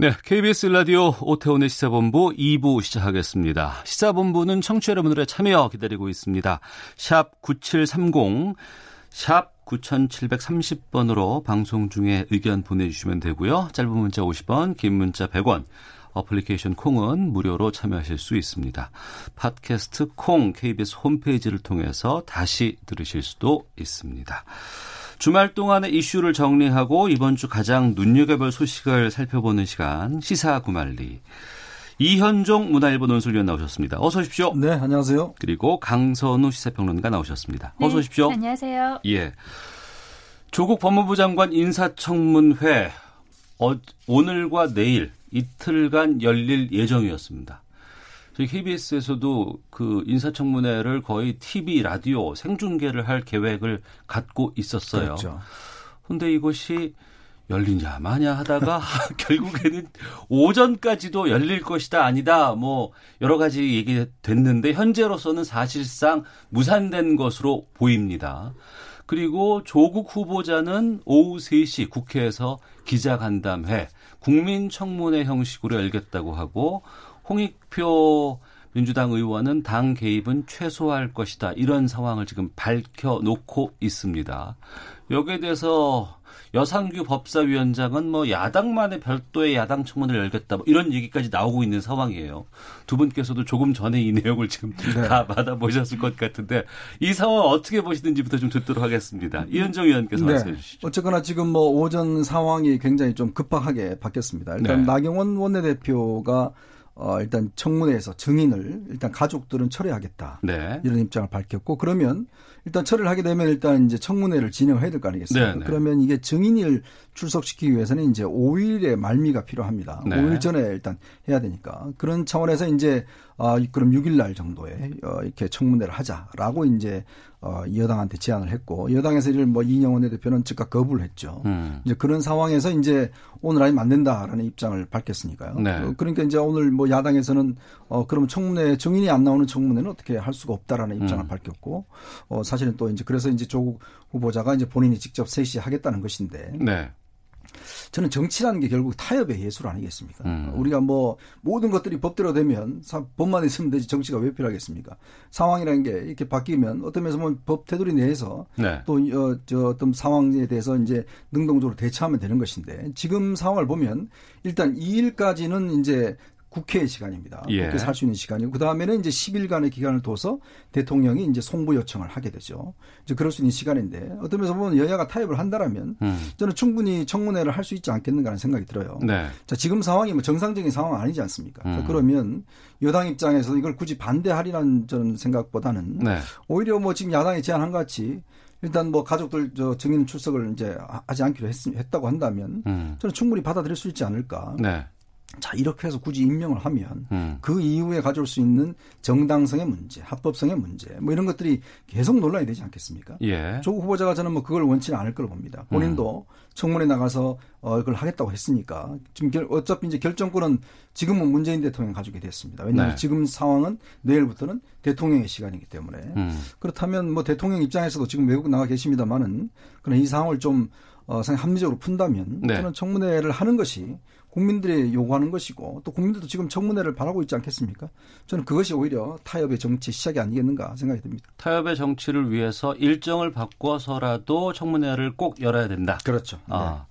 네, KBS 라디오 오태훈의 시사본부 2부 시작하겠습니다. 시사본부는 청취자 여러분들의 참여 기다리고 있습니다. 샵 9730, 샵 9730번으로 방송 중에 의견 보내주시면 되고요. 짧은 문자 50원, 긴 문자 100원, 어플리케이션 콩은 무료로 참여하실 수 있습니다. 팟캐스트 콩 KBS 홈페이지를 통해서 다시 들으실 수도 있습니다. 주말 동안의 이슈를 정리하고 이번 주 가장 눈여겨볼 소식을 살펴보는 시간 시사 구말리. 이현종 문화일보 논술위원 나오셨습니다. 어서 오십시오. 네, 안녕하세요. 그리고 강선우 시사평론가 나오셨습니다. 어서 네, 오십시오. 안녕하세요. 예. 조국 법무부 장관 인사청문회 어, 오늘과 내일 이틀간 열릴 예정이었습니다. 저희 KBS에서도 그 인사청문회를 거의 TV, 라디오 생중계를 할 계획을 갖고 있었어요. 그렇죠. 근데 이것이 열리냐 마냐 하다가 결국에는 오전까지도 열릴 것이다 아니다 뭐 여러 가지 얘기 됐는데 현재로서는 사실상 무산된 것으로 보입니다. 그리고 조국 후보자는 오후 3시 국회에서 기자간담회 국민청문회 형식으로 열겠다고 하고 홍익표 민주당 의원은 당 개입은 최소화할 것이다. 이런 상황을 지금 밝혀놓고 있습니다. 여기에 대해서 여상규 법사위원장은 뭐 야당만의 별도의 야당 청문회를 열겠다. 뭐 이런 얘기까지 나오고 있는 상황이에요. 두 분께서도 조금 전에 이 내용을 지금 네. 다 받아보셨을 것 같은데 이 상황 어떻게 보시는지부터 좀 듣도록 하겠습니다. 이현정 의원께서 말씀해 주시죠. 네. 어쨌거나 지금 뭐 오전 상황이 굉장히 좀 급박하게 바뀌었습니다. 일단 네. 나경원 원내대표가 어 일단 청문회에서 증인을 일단 가족들은 철회하겠다. 네. 이런 입장을 밝혔고 그러면 일단 철회를 하게 되면 일단 이제 청문회를 진행해야 될 거 아니겠습니까? 네, 네. 그러면 이게 증인을 출석시키기 위해서는 이제 5일의 말미가 필요합니다. 네. 5일 전에 일단 해야 되니까 그런 차원에서 이제 아 그럼 6일 날 정도에 어 이렇게 청문회를 하자라고 이제 어 여당한테 제안을 했고 여당에서 이를 뭐 이영원 대표는 즉각 거부를 했죠. 음. 이제 그런 상황에서 이제 오늘 아니면 안 된다라는 입장을 밝혔으니까요. 네. 어, 그러니까 이제 오늘 뭐 야당에서는 어 그러면 청문회 증인이 안 나오는 청문회는 어떻게 할 수가 없다라는 입장을 음. 밝혔고 어 사실은 또 이제 그래서 이제 조국 후보자가 이제 본인이 직접 셋이 하겠다는 것인데 네. 저는 정치라는 게 결국 타협의 예술 아니겠습니까? 음. 우리가 뭐 모든 것들이 법대로 되면 사- 법만 있으면 되지 정치가 왜 필요하겠습니까? 상황이라는 게 이렇게 바뀌면 어떤 면에서 보면 법 테두리 내에서 네. 또, 어, 저, 어떤 상황에 대해서 이제 능동적으로 대처하면 되는 것인데 지금 상황을 보면 일단 2일까지는 이제 국회의 시간입니다. 예. 국회에서 할 수 있는 시간이고 그 다음에는 이제 10일간의 기간을 둬서 대통령이 이제 송부 요청을 하게 되죠. 이제 그럴 수 있는 시간인데 어떤 면에서 보면 여야가 타협을 한다라면 음. 저는 충분히 청문회를 할 수 있지 않겠는가 하는 생각이 들어요. 네. 자, 지금 상황이 뭐 정상적인 상황 아니지 않습니까? 자, 음. 그러면 여당 입장에서 이걸 굳이 반대하리라는 저는 생각보다는 네. 오히려 뭐 지금 야당이 제안한 것 같이 일단 뭐 가족들 저 증인 출석을 이제 하지 않기로 했, 했다고 한다면 음. 저는 충분히 받아들일 수 있지 않을까. 네. 자, 이렇게 해서 굳이 임명을 하면 음. 그 이후에 가져올 수 있는 정당성의 문제, 합법성의 문제, 뭐 이런 것들이 계속 논란이 되지 않겠습니까? 예. 조국 후보자가 저는 뭐 그걸 원치는 않을 걸로 봅니다. 본인도 청문회 나가서 어 이걸 하겠다고 했으니까 지금 결- 어차피 이제 결정권은 지금은 문재인 대통령 가지게 됐습니다. 왜냐하면 네. 지금 상황은 내일부터는 대통령의 시간이기 때문에 음. 그렇다면 뭐 대통령 입장에서도 지금 외국 나가 계십니다만은 그런 이 상황을 좀 어, 상당히 합리적으로 푼다면 네. 저는 청문회를 하는 것이 국민들이 요구하는 것이고 또 국민들도 지금 청문회를 바라고 있지 않겠습니까? 저는 그것이 오히려 타협의 정치 시작이 아니겠는가 생각이 듭니다. 타협의 정치를 위해서 일정을 바꿔서라도 청문회를 꼭 열어야 된다. 그렇죠. 아.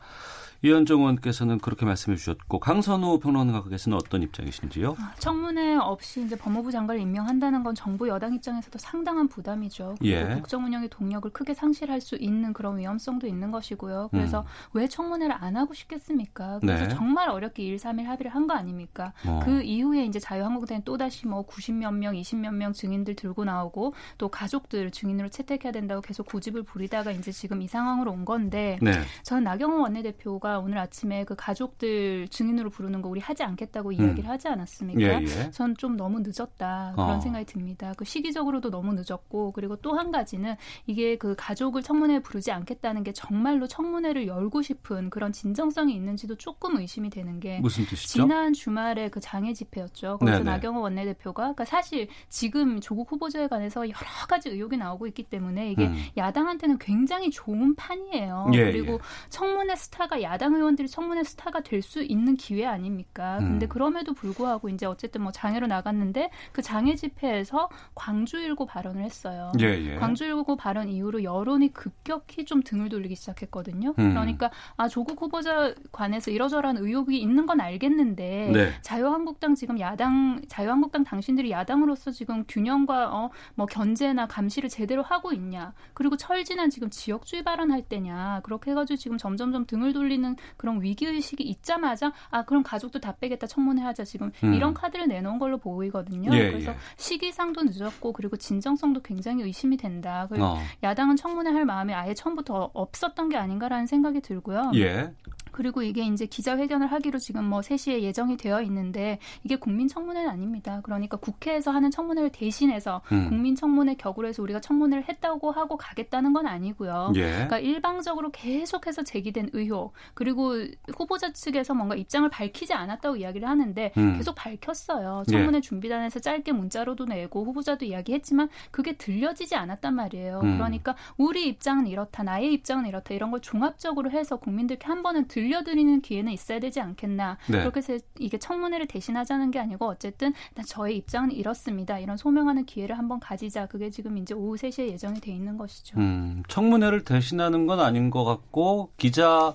이현정 의원께서는 그렇게 말씀해 주셨고 강선우 평론가께서는 어떤 입장이신지요? 청문회 없이 이제 법무부 장관을 임명한다는 건 정부 여당 입장에서도 상당한 부담이죠. 그리고 예. 국정 운영의 동력을 크게 상실할 수 있는 그런 위험성도 있는 것이고요. 그래서 왜 청문회를 안 하고 싶겠습니까? 그래서 음. 네. 정말 어렵게 1, 3일 합의를 한 거 아닙니까? 어. 그 이후에 이제 자유한국당이 또다시 뭐 90몇 명, 20몇 명 증인들 들고 나오고 또 가족들 증인으로 채택해야 된다고 계속 고집을 부리다가 이제 지금 이 상황으로 온 건데 네. 저는 나경원 원내대표가 대표가 오늘 아침에 그 가족들 증인으로 부르는 거 우리 하지 않겠다고 이야기를 하지 않았습니까? 예, 예. 전좀 너무 늦었다 그런 어. 생각이 듭니다. 그 시기적으로도 너무 늦었고 그리고 또 한 가지는 이게 그 가족을 청문회에 부르지 않겠다는 게 정말로 청문회를 열고 싶은 그런 진정성이 있는지도 조금 의심이 되는 게 무슨 뜻이죠? 지난 주말에 그 장애 집회였죠. 거기서 네네. 나경원 원내대표가 그러니까 사실 지금 조국 후보자에 관해서 여러 가지 의혹이 나오고 있기 때문에 이게 음. 야당한테는 굉장히 좋은 판이에요. 예, 그리고 예. 청문회 스타가 야당 의원들이 청문회 스타가 될 수 있는 기회 아닙니까? 근데 음. 그럼에도 불구하고 이제 어쨌든 뭐 장애로 나갔는데 그 장애 집회에서 광주일고 발언을 했어요. 예, 예. 광주일고 발언 이후로 여론이 급격히 좀 등을 돌리기 시작했거든요. 음. 그러니까 아 조국 후보자 관해서 이러저러한 의혹이 있는 건 알겠는데 네. 자유한국당 지금 야당 자유한국당 당신들이 야당으로서 지금 균형과 어, 뭐 견제나 감시를 제대로 하고 있냐 그리고 철진한 지금 지역주의 발언할 때냐 그렇게 해가지고 지금 점점점 등을 돌리는 그런 위기 의식이 있자마자 아 그럼 가족도 다 빼겠다 청문회 하자 지금 음. 이런 카드를 내놓은 걸로 보이거든요. 예, 그래서 예. 시기상도 늦었고 그리고 진정성도 굉장히 의심이 된다. 그리고 어. 야당은 청문회 할 마음이 아예 처음부터 없었던 게 아닌가라는 생각이 들고요. 예. 그리고 이게 이제 기자회견을 하기로 지금 뭐 3시에 예정이 되어 있는데 이게 국민 청문회는 아닙니다. 그러니까 국회에서 하는 청문회를 대신해서 음. 국민 청문회 격으로 해서 우리가 청문회를 했다고 하고 가겠다는 건 아니고요. 예. 그러니까 일방적으로 계속해서 제기된 의혹 그리고 후보자 측에서 뭔가 입장을 밝히지 않았다고 이야기를 하는데 음. 계속 밝혔어요. 예. 청문회 준비단에서 짧게 문자로도 내고 후보자도 이야기했지만 그게 들려지지 않았단 말이에요. 음. 그러니까 우리 입장은 이렇다, 나의 입장은 이렇다 이런 걸 종합적으로 해서 국민들께 한 번은 들 려드리는 기회는 있어야 되지 않겠나. 네. 그렇게 해서 이게 청문회를 대신하자는 게 아니고 어쨌든 일단 저의 입장은 이렇습니다. 이런 소명하는 기회를 한번 가지자. 그게 지금 이제 오후 3시에 예정이 돼 있는 것이죠. 음, 청문회를 대신하는 건 아닌 것 같고 기자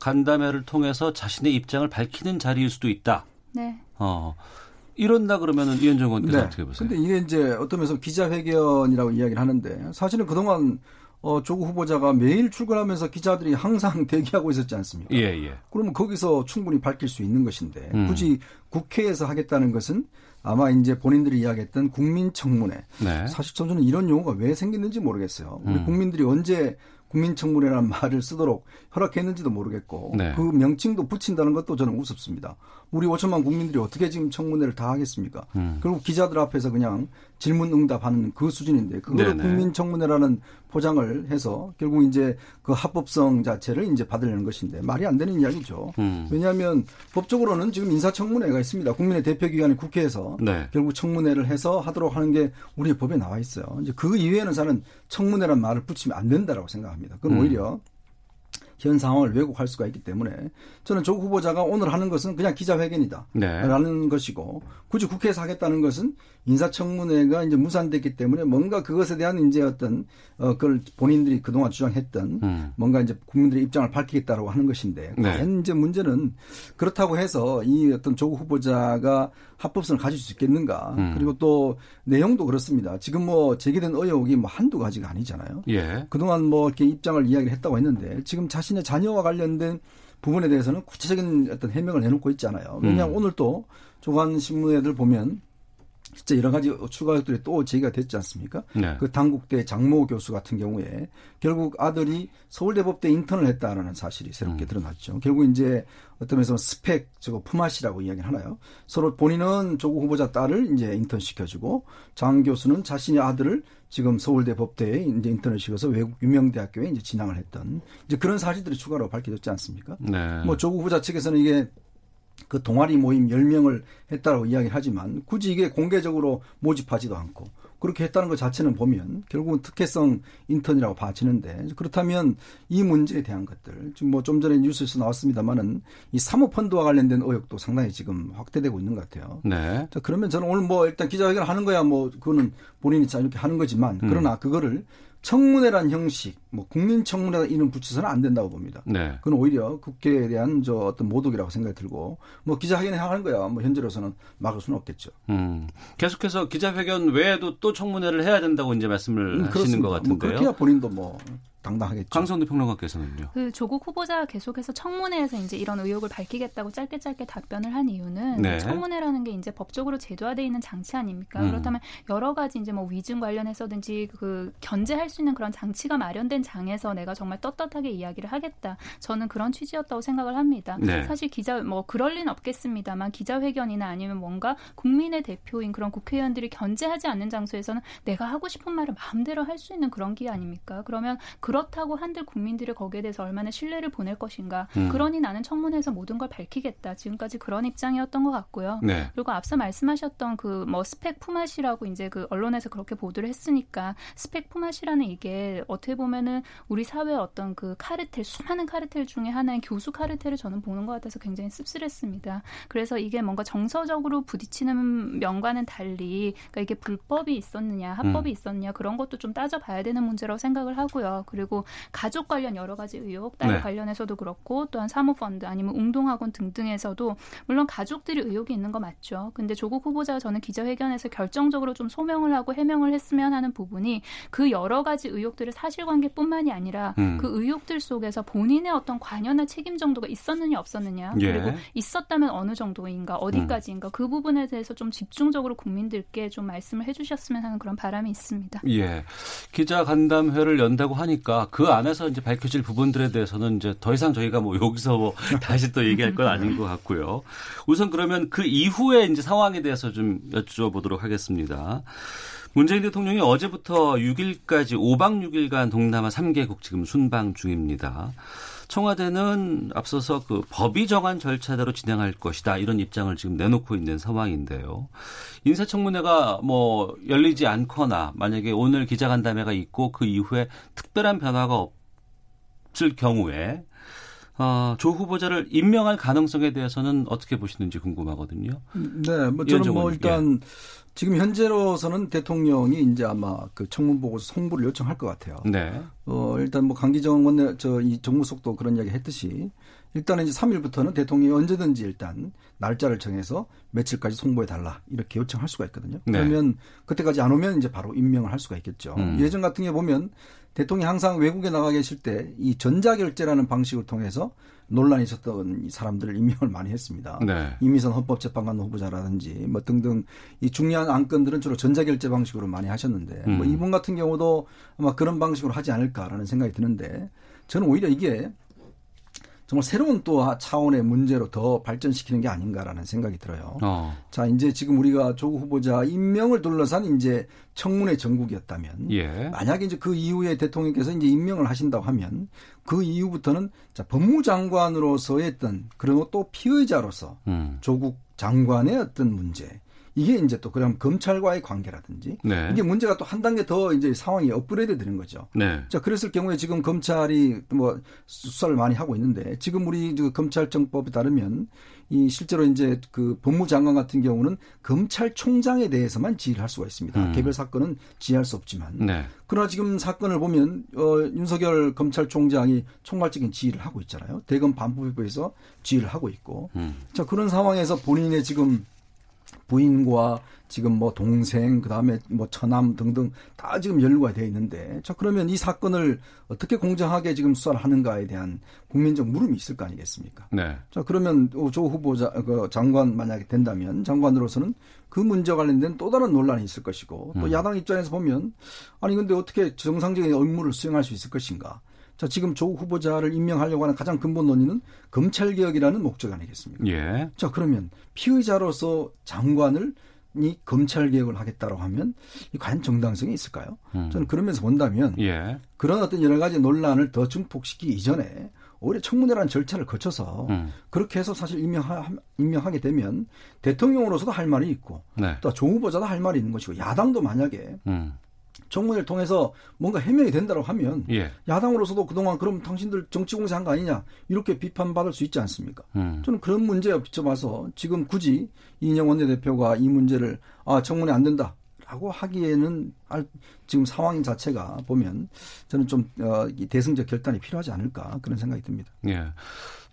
간담회를 통해서 자신의 입장을 밝히는 자리일 수도 있다. 네. 어. 이런다 그러면은 이현정 의원께서 네. 어떻게 보세요? 근데 이게 이제 어떤 면에서 기자회견이라고 이야기를 하는데 사실은 그동안 어, 조국 후보자가 매일 출근하면서 기자들이 항상 대기하고 있었지 않습니까? 예, 예. 그러면 거기서 충분히 밝힐 수 있는 것인데 음. 굳이 국회에서 하겠다는 것은 아마 이제 본인들이 이야기했던 국민청문회. 네. 사실 저는 이런 용어가 왜 생겼는지 모르겠어요. 우리 음. 국민들이 언제 국민청문회라는 말을 쓰도록 허락했는지도 모르겠고 네. 그 명칭도 붙인다는 것도 저는 우습습니다. 우리 5천만 국민들이 어떻게 지금 청문회를 다 하겠습니까? 음. 결국 기자들 앞에서 그냥 질문 응답하는 그 수준인데 그거를 네네. 국민청문회라는 포장을 해서 결국 이제 그 합법성 자체를 이제 받으려는 것인데 말이 안 되는 이야기죠. 음. 왜냐하면 법적으로는 지금 인사청문회가 있습니다. 국민의 대표기관인 국회에서 네. 결국 청문회를 해서 하도록 하는 게 우리 법에 나와 있어요. 이제 그 이외에는 저는 청문회란 말을 붙이면 안 된다라고 생각합니다. 그건 음. 오히려 현 상황을 왜곡할 수가 있기 때문에 저는 조국 후보자가 오늘 하는 것은 그냥 기자회견이다. 네. 라는 것이고 굳이 국회에서 하겠다는 것은 인사청문회가 이제 무산됐기 때문에 뭔가 그것에 대한 이제 어떤 어 그걸 본인들이 그동안 주장했던 음. 뭔가 이제 국민들의 입장을 밝히겠다라고 하는 것인데 네. 이제 문제는 그렇다고 해서 이 어떤 조국 후보자가 합법성을 가질 수 있겠는가 음. 그리고 또 내용도 그렇습니다. 지금 뭐 제기된 의혹이 뭐 한두 가지가 아니잖아요. 예. 그동안 뭐 이렇게 입장을 이야기를 했다고 했는데 지금 자신 의 자녀와 관련된 부분에 대해서는 구체적인 어떤 해명을 해놓고 있잖아요. 왜냐하면 음. 오늘 또 조간 신문에들 보면 진짜 여러 가지 추가 의혹들이 또 제기가 됐지 않습니까? 네. 그 당국대 장모 교수 같은 경우에 결국 아들이 서울대법대 인턴을 했다라는 사실이 새롭게 음. 드러났죠. 결국 이제 어떤 면에서 스펙 저거 품앗이라고 이야기를 하나요? 서로 본인은 조국 후보자 딸을 이제 인턴 시켜주고 장 교수는 자신의 아들을 지금 서울대 법대에 이제 인턴을 시켜서 외국 유명 대학교에 이제 진학을 했던 이제 그런 사실들이 추가로 밝혀졌지 않습니까? 네. 뭐 조국 후보자 측에서는 이게 그 동아리 모임 10명을 했다라고 이야기를 하지만 굳이 이게 공개적으로 모집하지도 않고 그렇게 했다는 것 자체는 보면 결국은 특혜성 인턴이라고 봐지는데 그렇다면 이 문제에 대한 것들 지금 뭐 좀 전에 뉴스에서 나왔습니다만은 이 사모펀드와 관련된 의혹도 상당히 지금 확대되고 있는 것 같아요. 네. 자, 그러면 저는 오늘 뭐 일단 기자회견 하는 거야 뭐 그거는 본인이 자 이렇게 하는 거지만 음. 그러나 그거를 청문회란 형식 뭐 국민청문회 이름 붙여서는 안 된다고 봅니다. 네. 그건 오히려 국회에 대한 저 어떤 모독이라고 생각이 들고 뭐 기자회견에 하는 거야 뭐 현재로서는 막을 수는 없겠죠. 음. 계속해서 기자회견 외에도 또 청문회를 해야 된다고 이제 말씀을 음, 하시는 것뭐 같은데요. 그렇게 해야 본인도 뭐 당당하겠죠. 강성대 평론가께서는요. 그 조국 후보자가 계속해서 청문회에서 이제 이런 의혹을 밝히겠다고 짧게 짧게 답변을 한 이유는 네. 청문회라는 게 이제 법적으로 제도화되어 있는 장치 아닙니까? 음. 그렇다면 여러 가지 이제 뭐 위증 관련해서든지 그 견제할 수 있는 그런 장치가 마련된 장에서 내가 정말 떳떳하게 이야기를 하겠다. 저는 그런 취지였다고 생각을 합니다. 네. 사실 기자 뭐 그럴 리는 없겠습니다만 기자회견이나 아니면 뭔가 국민의 대표인 그런 국회의원들이 견제하지 않는 장소에서는 내가 하고 싶은 말을 마음대로 할 수 있는 그런 기회 아닙니까? 그러면 그 렇다고 한들 국민들이 거기에 대해서 얼마나 신뢰를 보낼 것인가? 음. 그러니 나는 청문회에서 모든 걸 밝히겠다. 지금까지 그런 입장이었던 것 같고요. 네. 그리고 앞서 말씀하셨던 그 뭐 스펙 품앗이라고 이제 그 언론에서 그렇게 보도를 했으니까 스펙 품앗이라는 이게 어떻게 보면은 우리 사회의 어떤 그 카르텔 수많은 카르텔 중에 하나인 교수 카르텔을 저는 보는 것 같아서 굉장히 씁쓸했습니다. 그래서 이게 뭔가 정서적으로 부딪히는 면과는 달리 그러니까 이게 불법이 있었느냐 합법이 음. 있었느냐 그런 것도 좀 따져봐야 되는 문제라고 생각을 하고요. 그리고 가족 관련 여러 가지 의혹 딸 네. 관련해서도 그렇고 또한 사모펀드 아니면 웅동학원 등등에서도 물론 가족들이 의혹이 있는 거 맞죠. 근데 조국 후보자가 저는 기자회견에서 결정적으로 좀 소명을 하고 해명을 했으면 하는 부분이 그 여러 가지 의혹들의 사실관계뿐만이 아니라 음. 그 의혹들 속에서 본인의 어떤 관여나 책임 정도가 있었느냐 없었느냐 예. 그리고 있었다면 어느 정도인가 어디까지인가 그 부분에 대해서 좀 집중적으로 국민들께 좀 말씀을 해주셨으면 하는 그런 바람이 있습니다. 예. 기자 간담회를 연다고 하니까 그 안에서 이제 밝혀질 부분들에 대해서는 이제 더 이상 저희가 뭐 여기서 뭐 다시 또 얘기할 건 아닌 것 같고요. 우선 그러면 그 이후에 이제 상황에 대해서 좀 여쭤보도록 하겠습니다. 문재인 대통령이 어제부터 6일까지 5박 6일간 동남아 3개국 지금 순방 중입니다. 청와대는 앞서서 그 법이 정한 절차대로 진행할 것이다 이런 입장을 지금 내놓고 있는 상황인데요. 인사청문회가 뭐 열리지 않거나 만약에 오늘 기자간담회가 있고 그 이후에 특별한 변화가 없을 경우에 어, 조 후보자를 임명할 가능성에 대해서는 어떻게 보시는지 궁금하거든요. 네, 뭐 저는 뭐 일단 지금 현재로서는 대통령이 이제 아마 그 청문 보고서 송부를 요청할 것 같아요. 네. 어, 일단 뭐 강기정 원내 저이 정무속도 그런 이야기 했듯이 일단은 이제 3일부터는 대통령이 언제든지 일단 날짜를 정해서 며칠까지 송부해 달라 이렇게 요청할 수가 있거든요. 네. 그러면 그때까지 안 오면 이제 바로 임명을 할 수가 있겠죠. 음. 예전 같은 경우 보면 대통령이 항상 외국에 나가 계실 때 이 전자결제라는 방식을 통해서 논란이 있었던 이 사람들을 임명을 많이 했습니다. 네. 이미선 헌법재판관 후보자라든지 뭐 등등 이 중요한 안건들은 주로 전자결제 방식으로 많이 하셨는데 음. 뭐 이분 같은 경우도 아마 그런 방식으로 하지 않을까라는 생각이 드는데 저는 오히려 이게 정말 새로운 또 차원의 문제로 더 발전시키는 게 아닌가라는 생각이 들어요. 어. 자, 이제 지금 우리가 조국 후보자 임명을 둘러싼 이제 청문회 전국이었다면 예. 만약에 이제 그 이후에 대통령께서 이제 임명을 하신다고 하면 그 이후부터는 자, 법무장관으로서의 어떤 그리고 또 피의자로서 음. 조국 장관의 어떤 문제 이게 이제 또 그럼 검찰과의 관계라든지 네. 이게 문제가 또 한 단계 더 이제 상황이 업그레이드 되는 거죠. 네. 자, 그랬을 경우에 지금 검찰이 뭐 수사를 많이 하고 있는데 지금 우리 그 검찰청법에 따르면 이 실제로 이제 그 법무장관 같은 경우는 검찰총장에 대해서만 지휘를 할 수가 있습니다. 음. 개별 사건은 지휘할 수 없지만 네. 그러나 지금 사건을 보면 어, 윤석열 검찰총장이 총괄적인 지휘를 하고 있잖아요. 대검 반부부에서 지휘를 하고 있고 음. 자 그런 상황에서 본인의 지금 부인과 지금 뭐 동생 그다음에 뭐 처남 등등 다 지금 연루가 돼 있는데 자 그러면 이 사건을 어떻게 공정하게 지금 수사를 하는가에 대한 국민적 물음이 있을 거 아니겠습니까? 네. 자 그러면 조 후보자 그 장관 만약에 된다면 장관으로서는 그 문제 관련된 또 다른 논란이 있을 것이고 또 음. 야당 입장에서 보면 아니 근데 어떻게 정상적인 업무를 수행할 수 있을 것인가? 자 지금 조국 후보자를 임명하려고 하는 가장 근본 논의는 검찰 개혁이라는 목적 아니겠습니까? 예. 자 그러면 피의자로서 장관을 이 검찰 개혁을 하겠다고 하면 이 과연 정당성이 있을까요? 음. 저는 그러면서 본다면 예. 그런 어떤 여러 가지 논란을 더 증폭시키기 이전에 오히려 청문회라는 절차를 거쳐서 음. 그렇게 해서 사실 임명하, 임명하게 되면 대통령으로서도 할 말이 있고 네. 또조 후보자도 할 말이 있는 것이고 야당도 만약에 음. 청문회를 통해서 뭔가 해명이 된다고 하면 예. 야당으로서도 그동안 그럼 당신들 정치 공세한 거 아니냐 이렇게 비판받을 수 있지 않습니까? 음. 저는 그런 문제에 비춰봐서 지금 굳이 이인영 원내대표가 이 문제를 아 청문회 안 된다 라고 하기에는 알- 지금 상황 자체가 보면 저는 좀 어, 이 대승적 결단이 필요하지 않을까 그런 생각이 듭니다. 예.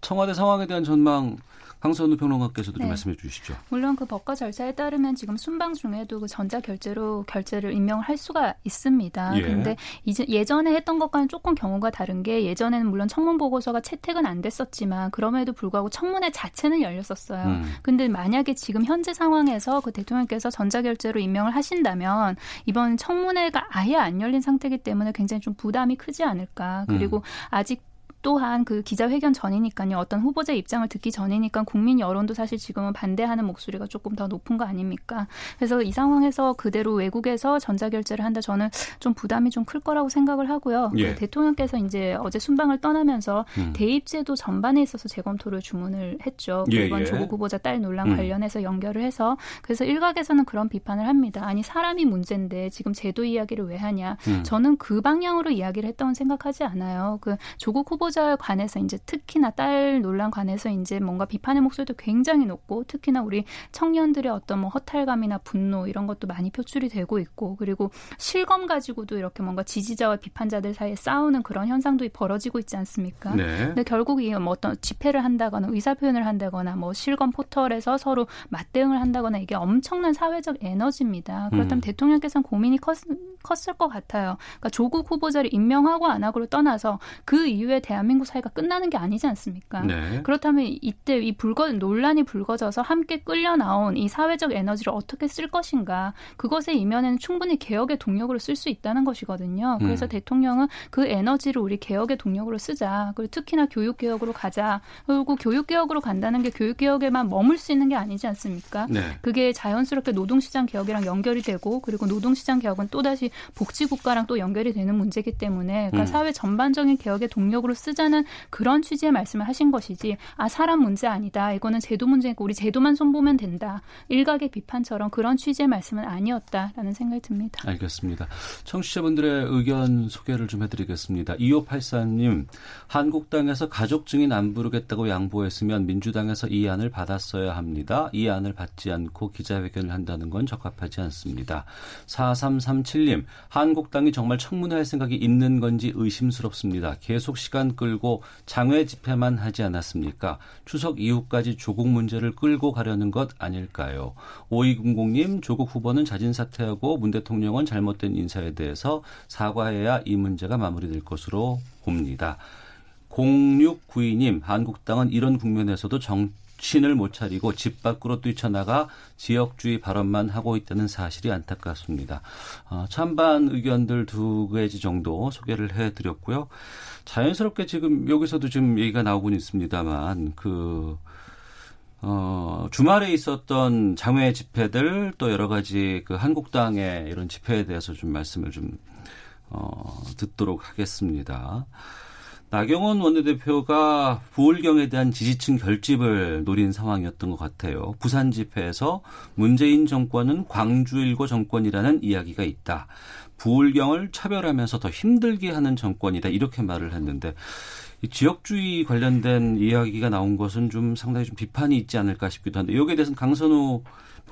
청와대 상황에 대한 전망 강선우 평론가께서도 네. 좀 말씀해 주시죠. 물론 그 법과 절차에 따르면 지금 순방 중에도 그 전자 결제로 결제를 임명을 할 수가 있습니다. 그런데 예. 이제 예전에 했던 것과는 조금 경우가 다른 게 예전에는 물론 청문 보고서가 채택은 안 됐었지만 그럼에도 불구하고 청문회 자체는 열렸었어요. 음. 근데 만약에 지금 현재 상황에서 그 대통령께서 전자 결제로 임명을 하신다면 이번 청문회가 아예 안 열린 상태이기 때문에 굉장히 좀 부담이 크지 않을까. 그리고 음. 아직 또한 그 기자회견 전이니까요. 어떤 후보자 입장을 듣기 전이니까 국민 여론도 사실 지금은 반대하는 목소리가 조금 더 높은 거 아닙니까? 그래서 이 상황에서 그대로 외국에서 전자결제를 한다 저는 좀 부담이 좀 클 거라고 생각을 하고요. 예. 대통령께서 이제 어제 순방을 떠나면서 음. 대입제도 전반에 있어서 재검토를 주문을 했죠. 예, 이번 예. 조국 후보자 딸 논란 음. 관련해서 연결을 해서 그래서 일각에서는 그런 비판을 합니다. 아니 사람이 문제인데 지금 제도 이야기를 왜 하냐? 음. 저는 그 방향으로 이야기를 했다고 생각하지 않아요. 그 조국 후보 후보자 관해서 이제 특히나 딸 논란 관해서 이제 뭔가 비판의 목소리도 굉장히 높고 특히나 우리 청년들의 어떤 뭐 허탈감이나 분노 이런 것도 많이 표출이 되고 있고 그리고 실검 가지고도 이렇게 뭔가 지지자와 비판자들 사이에 싸우는 그런 현상도 벌어지고 있지 않습니까? 네. 근데 결국 이 뭐 어떤 집회를 한다거나 의사 표현을 한다거나 뭐 실검 포털에서 서로 맞대응을 한다거나 이게 엄청난 사회적 에너지입니다. 그렇다면 음. 대통령께서는 고민이 컸, 컸을 것 같아요. 그러니까 조국 후보자를 임명하고 안 하고를 떠나서 그 이후에 대한 민국 사회가 끝나는 게 아니지 않습니까? 네. 그렇다면 이때 이 불거 논란이 불거져서 함께 끌려 나온 이 사회적 에너지를 어떻게 쓸 것인가? 그것의 이면에는 충분히 개혁의 동력으로 쓸 수 있다는 것이거든요. 그래서 음. 대통령은 그 에너지를 우리 개혁의 동력으로 쓰자. 그리고 특히나 교육 개혁으로 가자. 그리고 교육 개혁으로 간다는 게 교육 개혁에만 머물 수 있는 게 아니지 않습니까? 네. 그게 자연스럽게 노동시장 개혁이랑 연결이 되고 그리고 노동시장 개혁은 또 다시 복지국가랑 또 연결이 되는 문제이기 때문에 그러니까 음. 사회 전반적인 개혁의 동력으로 쓰 자는 그런 취지의 말씀을 하신 것이지 아 사람 문제 아니다 이거는 제도 문제니까 우리 제도만 손보면 된다 일각의 비판처럼 그런 취지의 말씀은 아니었다라는 생각이 듭니다. 알겠습니다. 청취자분들의 의견 소개를 좀 해드리겠습니다. 2584님 한국당에서 가족 증인 안 부르겠다고 양보했으면 민주당에서 이 안을 받았어야 합니다. 이 안을 받지 않고 기자회견을 한다는 건 적합하지 않습니다. 4337님 한국당이 정말 청문회 할 생각이 있는 건지 의심스럽습니다. 계속 시간 끌고 장외 집회만 하지 않았습니까? 추석 이후까지 조국 문제를 끌고 가려는 것 아닐까요? 5200님 조국 후보는 자진 사퇴하고 문 대통령은 잘못된 인사에 대해서 사과해야 이 문제가 마무리될 것으로 봅니다. 0692님 한국당은 이런 국면에서도 정 신을 못 차리고 집 밖으로 뛰쳐나가 지역주의 발언만 하고 있다는 사실이 안타깝습니다. 어, 찬반 의견들 두 가지 정도 소개를 해드렸고요. 자연스럽게 지금 여기서도 지금 얘기가 나오곤 있습니다만 그 어, 주말에 있었던 장외 집회들 또 여러 가지 그 한국당의 이런 집회에 대해서 좀 말씀을 좀 어, 듣도록 하겠습니다. 나경원 원내대표가 부울경에 대한 지지층 결집을 노린 상황이었던 것 같아요. 부산 집회에서 문재인 정권은 광주 일고 정권이라는 이야기가 있다. 부울경을 차별하면서 더 힘들게 하는 정권이다. 이렇게 말을 했는데 지역주의 관련된 이야기가 나온 것은 좀 상당히 좀 비판이 있지 않을까 싶기도 한데 여기에 대해서는 강선우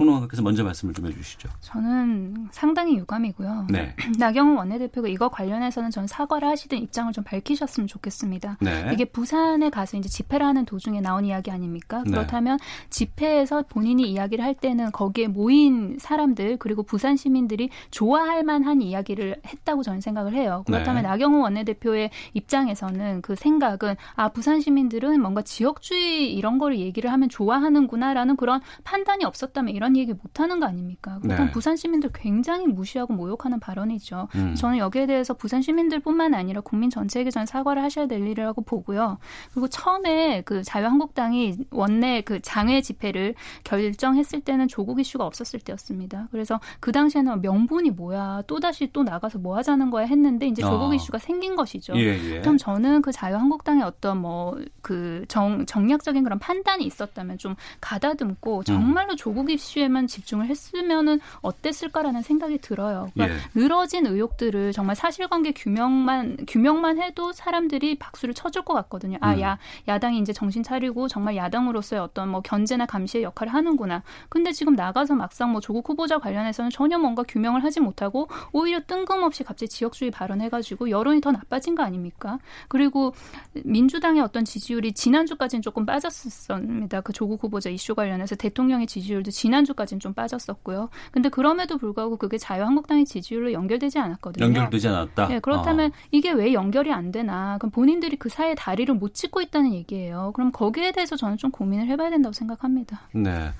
평론가께서 먼저 말씀을 좀 해주시죠. 저는 상당히 유감이고요. 네. 나경원 원내대표가 이거 관련해서는 전 사과를 하시든 입장을 좀 밝히셨으면 좋겠습니다. 네. 이게 부산에 가서 이제 집회를 하는 도중에 나온 이야기 아닙니까? 네. 그렇다면 집회에서 본인이 이야기를 할 때는 거기에 모인 사람들 그리고 부산 시민들이 좋아할 만한 이야기를 했다고 저는 생각을 해요. 그렇다면 네. 나경원 원내대표의 입장에서는 그 생각은 아 부산 시민들은 뭔가 지역주의 이런 거를 얘기를 하면 좋아하는구나라는 그런 판단이 없었다면 이런 얘기 못 하는 거 아닙니까? 그건 네. 부산 시민들 굉장히 무시하고 모욕하는 발언이죠. 음. 저는 여기에 대해서 부산 시민들뿐만 아니라 국민 전체에게 전 사과를 하셔야 될 일이라고 보고요. 그리고 처음에 그 자유한국당이 원내 그 장외 집회를 결정했을 때는 조국 이슈가 없었을 때였습니다. 그래서 그 당시에는 명분이 뭐야? 또 다시 또 나가서 뭐 하자는 거야 했는데 이제 조국 어. 이슈가 생긴 것이죠. 예, 예. 그럼 저는 그 자유한국당의 어떤 뭐 그정 정략적인 그런 판단이 있었다면 좀 가다듬고 정말로 음. 조국 이슈 이슈에만 집중을 했으면은 어땠을까라는 생각이 들어요. 그러니까 예. 늘어진 의혹들을 정말 사실관계 규명만 규명만 해도 사람들이 박수를 쳐줄 것 같거든요. 아, 음. 야 야당이 이제 정신 차리고 정말 야당으로서의 어떤 뭐 견제나 감시의 역할을 하는구나. 근데 지금 나가서 막상 뭐 조국 후보자 관련해서는 전혀 뭔가 규명을 하지 못하고 오히려 뜬금없이 갑자기 지역주의 발언해가지고 여론이 더 나빠진 거 아닙니까? 그리고 민주당의 어떤 지지율이 지난주까지는 조금 빠졌었습니다. 그 조국 후보자 이슈 관련해서 대통령의 지지율도 지난 주까지는 좀 빠졌었고요. 근데 그럼에도 불구하고 그게 자유한국당의 지지율로 연결되지 않았거든요. 연결되지 않았다. 네, 그렇다면 어. 이게 왜 연결이 안 되나? 그럼 본인들이 그 사이에 다리를 못 짚고 있다는 얘기예요. 그럼 거기에 대해서 저는 좀 고민을 해봐야 된다고 생각합니다. 네.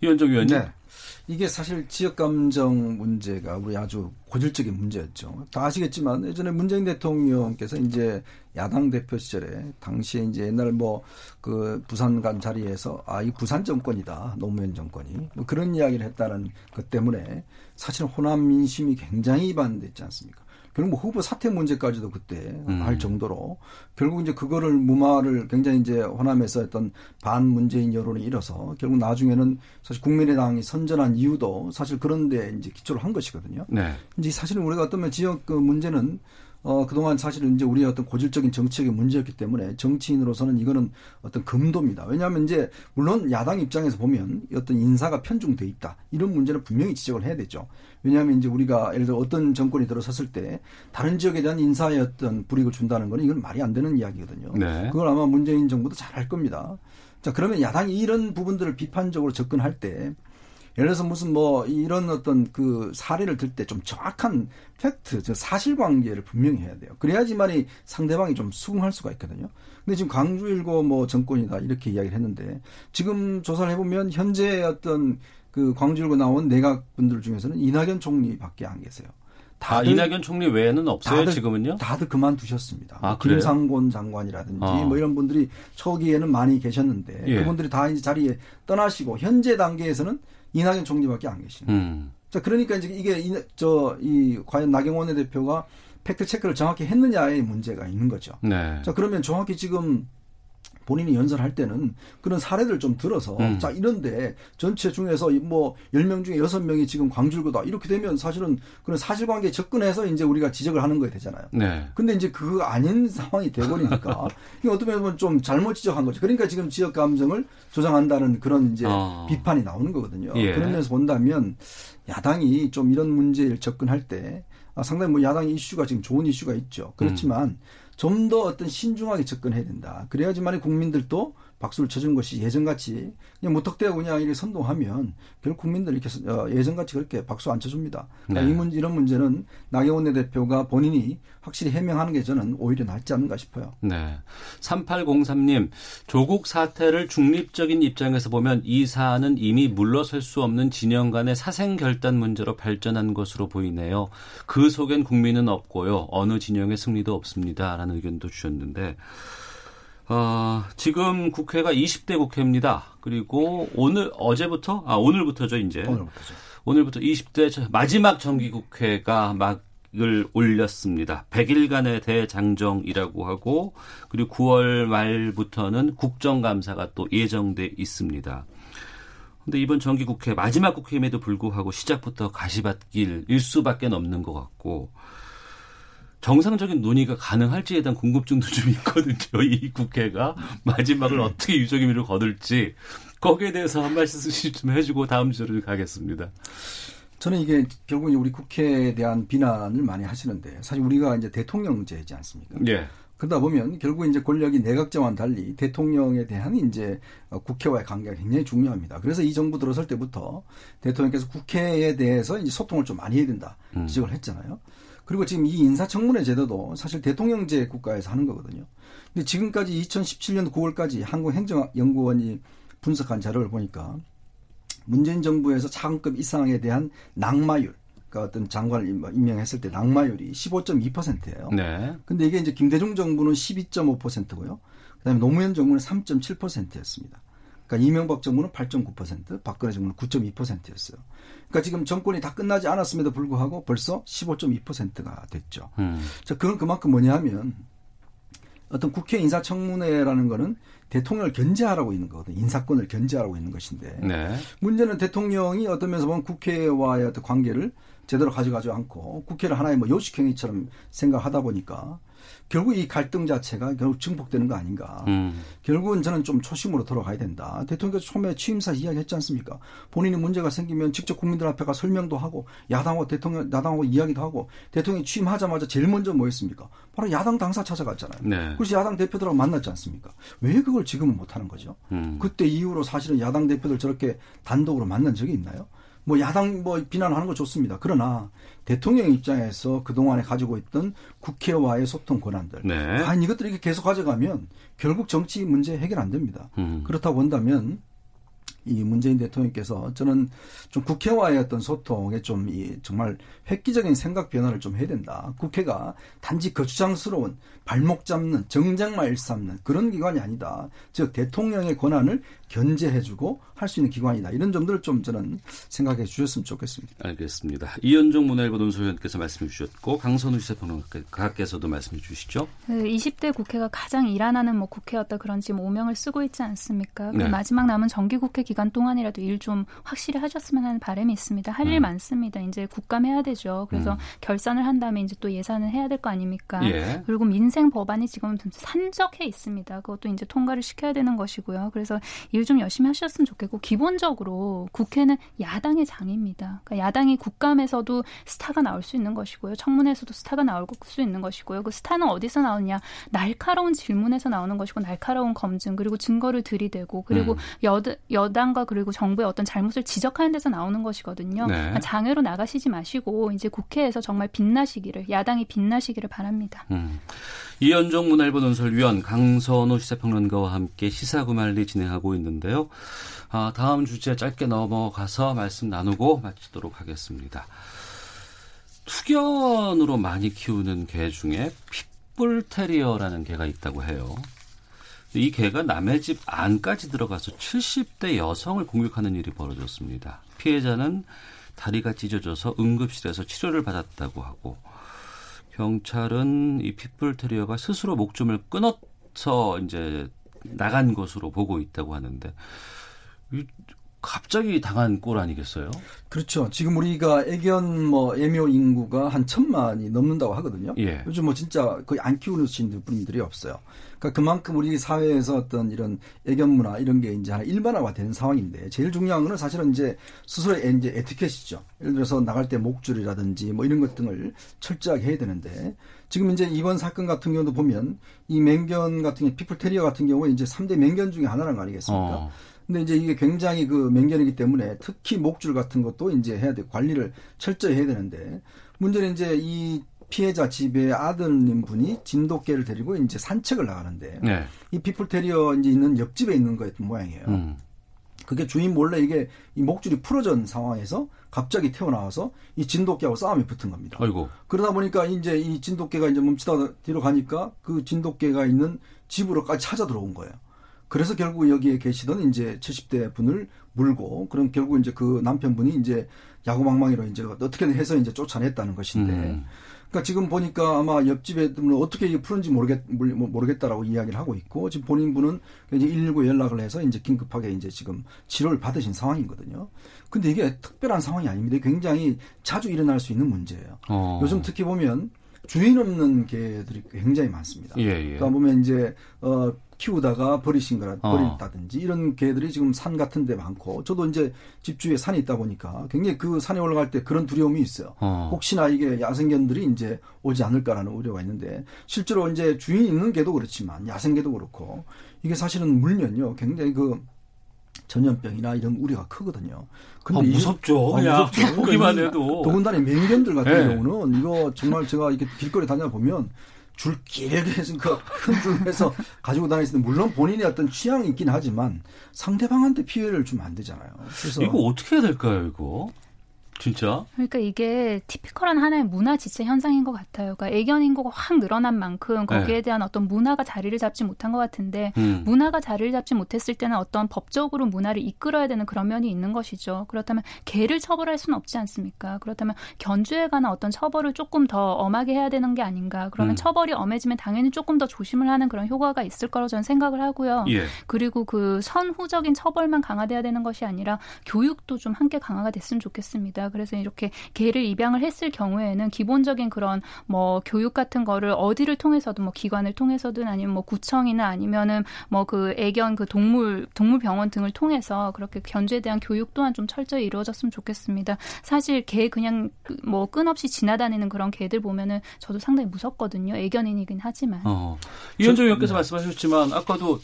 이현정 위원님. 네. 이게 사실 지역 감정 문제가 우리 아주 고질적인 문제였죠. 다 아시겠지만 예전에 문재인 대통령께서 이제 야당 대표 시절에 당시에 이제 옛날 뭐 그 부산 간 자리에서 아 이 부산 정권이다 노무현 정권이 뭐 그런 이야기를 했다는 것 때문에 사실 호남 민심이 굉장히 반대했지 않습니까? 결국 뭐 후보 사퇴 문제까지도 그때 음. 할 정도로 결국 이제 그거를 무마를 굉장히 이제 호남에서 어떤 반 문재인 여론이 일어서 결국 나중에는 사실 국민의당이 선전한 이유도 사실 그런데 이제 기초를 한 것이거든요. 네. 이제 사실은 우리가 어떤 면 지역 그 문제는 어, 그동안 사실은 이제 우리의 어떤 고질적인 정치적인 문제였기 때문에 정치인으로서는 이거는 어떤 금도입니다. 왜냐하면 이제 물론 야당 입장에서 보면 어떤 인사가 편중돼 있다. 이런 문제는 분명히 지적을 해야 되죠. 왜냐하면 이제 우리가 예를 들어 어떤 정권이 들어섰을 때 다른 지역에 대한 인사의 어떤 불이익을 준다는 거는 이건 말이 안 되는 이야기거든요. 네. 그걸 아마 문재인 정부도 잘 할 겁니다. 자, 그러면 야당이 이런 부분들을 비판적으로 접근할 때 예를 들어서 무슨 뭐 이런 어떤 그 사례를 들 때 좀 정확한 팩트, 즉 사실관계를 분명히 해야 돼요. 그래야지만이 상대방이 좀 수긍할 수가 있거든요. 근데 지금 광주일고 뭐 정권이다 이렇게 이야기를 했는데 지금 조사를 해보면 현재 어떤 그 광주일고 나온 내각 분들 중에서는 이낙연 총리밖에 안 계세요. 아, 이낙연 총리 외에는 없어요, 다들- 지금은요? 다들 그만두셨습니다. 아, 뭐 그래요? 김상곤 장관이라든지 어. 뭐 이런 분들이 초기에는 많이 계셨는데 예. 그분들이 다 이제 자리에 떠나시고 현재 단계에서는 이낙연 총리밖에 안 계십니다. 음. 자, 그러니까 이제 이게 이, 저, 이, 과연 나경원 대표가 팩트 체크를 정확히 했느냐의 문제가 있는 거죠. 네. 자, 그러면 정확히 지금 본인이 연설할 때는 그런 사례들 좀 들어서 음. 자, 이런데 전체 중에서 이뭐 10명 중에 6명이 지금 광주일고다. 이렇게 되면 사실은 그런 사실관계에 접근해서 이제 우리가 지적을 하는 거야 되잖아요. 네. 근데 이제 그거 아닌 상황이 돼버리니까 이게 어떻게 보면 좀 잘못 지적한 거죠. 그러니까 지금 지역 감정을 조장한다는 그런 이제 어. 비판이 나오는 거거든요. 예. 그런 면에서 본다면 야당이 좀 이런 문제를 접근할 때 아, 상당히 뭐 야당 이슈가 지금 좋은 이슈가 있죠. 그렇지만 좀 더 어떤 신중하게 접근해야 된다. 그래야지만 국민들도 박수를 쳐준 것이 예전같이 그냥 무턱대고 그냥 이렇게 선동하면 결국 국민들 이렇게 어, 예전같이 그렇게 박수 안 쳐줍니다. 그러니까 네. 이 문, 이런 문제는 나경원 대표가 본인이 확실히 해명하는 게 저는 오히려 낫지 않는가 싶어요. 네. 3803님, 조국 사태를 중립적인 입장에서 보면 이 사안은 이미 물러설 수 없는 진영 간의 사생 결단 문제로 발전한 것으로 보이네요. 그 속엔 국민은 없고요. 어느 진영의 승리도 없습니다. 라는 의견도 주셨는데, 어, 지금 국회가 20대 국회입니다. 그리고 오늘, 어제부터, 아, 오늘부터죠, 이제. 오늘부터죠. 오늘부터 20대 저- 마지막 정기 국회가 막을 올렸습니다. 100일간의 대장정이라고 하고 그리고 9월 말부터는 국정감사가 또 예정돼 있습니다. 근데 이번 정기 국회 마지막 국회임에도 불구하고 시작부터 가시밭길 일 수밖에 없는 것 같고 정상적인 논의가 가능할지에 대한 궁금증도 좀 있거든요. 이 국회가 마지막을 어떻게 유족의 미를 거둘지 거기에 대해서 한 말씀 좀 해주고 다음 주로 가겠습니다. 저는 이게 결국 이제 우리 국회에 대한 비난을 많이 하시는데 사실 우리가 이제 대통령제지 않습니까? 예. 그러다 보면 결국 이제 권력이 내각제와는 달리 대통령에 대한 이제 어, 국회와의 관계가 굉장히 중요합니다. 그래서 이 정부 들어설 때부터 대통령께서 국회에 대해서 이제 소통을 좀 많이 해야 된다 음. 지적을 했잖아요. 그리고 지금 이 인사청문회 제도도 사실 대통령제 국가에서 하는 거거든요. 근데 지금까지 2017년 9월까지 한국행정연구원이 분석한 자료를 보니까 문재인 정부에서 차관급 이상에 대한 낙마율, 그러니까 어떤 장관을 임- 임명했을 때 낙마율이 15.2%예요. 네. 근데 이게 이제 김대중 정부는 12.5%고요. 그다음에 노무현 정부는 3.7%였습니다. 그러니까 이명박 정부는 8.9%, 박근혜 정부는 9.2%였어요. 그러니까 지금 정권이 다 끝나지 않았음에도 불구하고 벌써 15.2%가 됐죠. 음. 자, 그건 그만큼 뭐냐 하면 어떤 국회 인사청문회라는 거는 대통령을 견제하라고 있는 거거든. 인사권을 견제하라고 있는 것인데. 네. 문제는 대통령이 어떤 면에서 보면 국회와의 어떤 관계를 제대로 가져가지 않고 국회를 하나의 뭐 요식행위처럼 생각하다 보니까 결국 이 갈등 자체가 결국 증폭되는 거 아닌가. 음. 결국은 저는 좀 초심으로 돌아가야 된다. 대통령께서 처음에 취임사 이야기했지 않습니까? 본인이 문제가 생기면 직접 국민들 앞에 가 설명도 하고 야당하고 대통령 야당하고 이야기도 하고 대통령이 취임하자마자 제일 먼저 뭐 했습니까? 바로 야당 당사 찾아갔잖아요. 네. 그래서 야당 대표들하고 만났지 않습니까? 왜 그걸 지금은 못 하는 거죠? 음. 그때 이후로 사실은 야당 대표들 저렇게 단독으로 만난 적이 있나요? 뭐 야당 뭐 비난하는 거 좋습니다. 그러나 대통령 입장에서 그동안에 가지고 있던 국회와의 소통 권한들. 네. 과연 이것들이 이렇게 계속 가져가면 결국 정치 문제 해결 안 됩니다. 음. 그렇다고 본다면 이 문재인 대통령께서 저는 좀 국회와의 어떤 소통에 좀 이 정말 획기적인 생각 변화를 좀 해야 된다. 국회가 단지 거추장스러운 발목 잡는 정쟁만 일삼는 그런 기관이 아니다. 즉 대통령의 권한을 견제해주고 할 수 있는 기관이다. 이런 점들을 좀 저는 생각해 주셨으면 좋겠습니다. 알겠습니다. 이현종 문화일보 논소위원께서 말씀해 주셨고 강선우 시사평론가께서도 말씀해 주시죠. 그 20대 국회가 가장 일안하는 뭐 국회였다 그런 지금 오명을 쓰고 있지 않습니까? 그 네. 마지막 남은 정기국회 기간 동안이라도 일 좀 확실히 하셨으면 하는 바람이 있습니다. 할일 음. 많습니다. 이제 국감해야 되죠. 그래서 음. 결산을 한 다음에 이제 또 예산을 해야 될 거 아닙니까? 예. 그리고 민생 법안이 지금 산적해 있습니다. 그것도 이제 통과를 시켜야 되는 것이고요. 그래서 일 좀 열심히 하셨으면 좋겠고 기본적으로 국회는 야당의 장입니다. 그러니까 야당이 국감에서도 스타가 나올 수 있는 것이고요. 청문회에서도 스타가 나올 수 있는 것이고요. 그 스타는 어디서 나오냐? 날카로운 질문에서 나오는 것이고 날카로운 검증 그리고 증거를 들이대고 그리고 음. 여, 여당과 그리고 정부의 어떤 잘못을 지적하는 데서 나오는 것이거든요. 네. 그러니까 장외로 나가시지 마시고 이제 국회에서 정말 빛나시기를 야당이 빛나시기를 바랍니다. 음. 이현종 문화일보 논설위원 강선호 시사평론가와 함께 시사구말리 진행하고 있는데요. 아, 다음 주제 짧게 넘어가서 말씀 나누고 마치도록 하겠습니다. 투견으로 많이 키우는 개 중에 핏불 테리어라는 개가 있다고 해요. 이 개가 남의 집 안까지 들어가서 70대 여성을 공격하는 일이 벌어졌습니다. 피해자는 다리가 찢어져서 응급실에서 치료를 받았다고 하고 경찰은 이 핏불 테리어가 스스로 목숨을 끊어서 이제 나간 것으로 보고 있다고 하는데 갑자기 당한 꼴 아니겠어요? 그렇죠. 지금 우리가 애견 뭐 애묘 인구가 한 천만이 넘는다고 하거든요. 예. 요즘 뭐 진짜 거의 안 키우는 분들이 없어요. 그러니까 그만큼 우리 사회에서 어떤 이런 애견 문화 이런 게 이제 일반화가 되는 상황인데 제일 중요한 거는 사실은 이제 스스로의 이제 에티켓이죠. 예를 들어서 나갈 때 목줄이라든지 뭐 이런 것 등을 철저하게 해야 되는데 지금 이제 이번 사건 같은 경우도 보면 이 맹견 같은 게 핏불 테리어 같은 경우에 이제 3대 맹견 중에 하나란 거 아니겠습니까? 어. 근데 이제 이게 굉장히 그 맹견이기 때문에 특히 목줄 같은 것도 이제 해야 돼 관리를 철저히 해야 되는데 문제는 이제 이 피해자 집에 아드님 분이 진돗개를 데리고 이제 산책을 나가는데 네. 이 피플테리어 이제 있는 옆집에 있는 거였던 모양이에요. 음. 그게 주인 몰래 이게 이 목줄이 풀어진 상황에서 갑자기 태어나와서 이 진돗개하고 싸움이 붙은 겁니다. 아이고. 그러다 보니까 이제 이 진돗개가 이제 멈추다 뒤로 가니까 그 진돗개가 있는 집으로까지 찾아 들어온 거예요. 그래서 결국 여기에 계시던 이제 70대 분을 물고 그럼 결국 이제 그 남편분이 이제 야구망망이로 이제 어떻게든 해서 이제 쫓아냈다는 것인데 음. 그러니까 지금 보니까 아마 옆집에 어떻게 푸는지 모르겠 뭐 모르겠다라고 이야기를 하고 있고 지금 본인 분은 이제 119 연락을 해서 이제 긴급하게 이제 지금 치료를 받으신 상황이거든요. 근데 이게 특별한 상황이 아닙니다. 굉장히 자주 일어날 수 있는 문제예요. 어. 요즘 특히 보면 주인 없는 개들이 굉장히 많습니다. 예, 예. 그러니까 보면 이제 어 키우다가 버리신 거라 어. 버린다든지 이런 개들이 지금 산 같은 데 많고 저도 이제 집 주위에 산이 있다 보니까 굉장히 그 산에 올라갈 때 그런 두려움이 있어요. 어. 혹시나 이게 야생견들이 이제 오지 않을까라는 우려가 있는데 실제로 이제 주인 있는 개도 그렇지만 야생개도 그렇고 이게 사실은 물면요 굉장히 그 전염병이나 이런 우려가 크거든요. 근데 아, 무섭죠. 아, 무섭죠. 보기만 그러니까 해도. 더군다나 맹견들 같은 네. 경우는 이거 정말 제가 이렇게 길거리 다녀 보면 줄 길게 해서 큰줄 해서 가지고 다니시는 물론 본인의 어떤 취향이 있긴 하지만 상대방한테 피해를 주면 안 되잖아요. 그래서 이거 어떻게 해야 될까요, 이거? 진짜? 그러니까 이게 티피컬한 하나의 문화 지체 현상인 것 같아요. 그러니까 애견 인구가 확 늘어난 만큼 거기에 네. 대한 어떤 문화가 자리를 잡지 못한 것 같은데 음. 문화가 자리를 잡지 못했을 때는 어떤 법적으로 문화를 이끌어야 되는 그런 면이 있는 것이죠. 그렇다면 개를 처벌할 수는 없지 않습니까? 그렇다면 견주에 관한 어떤 처벌을 조금 더 엄하게 해야 되는 게 아닌가. 그러면 음. 처벌이 엄해지면 당연히 조금 더 조심을 하는 그런 효과가 있을 거라고 저는 생각을 하고요. 예. 그리고 그 선후적인 처벌만 강화돼야 되는 것이 아니라 교육도 좀 함께 강화가 됐으면 좋겠습니다. 그래서 이렇게 개를 입양을 했을 경우에는 기본적인 그런 뭐 교육 같은 거를 어디를 통해서든 뭐 기관을 통해서든 아니면 뭐 구청이나 아니면은 뭐 그 애견 그 동물 동물병원 등을 통해서 그렇게 견주에 대한 교육 또한 좀 철저히 이루어졌으면 좋겠습니다. 사실 개 그냥 그뭐 끊없이 지나다니는 그런 개들 보면은 저도 상당히 무섭거든요. 애견인이긴 하지만. 어. 이현정 네. 의원께서 말씀하셨지만 아까도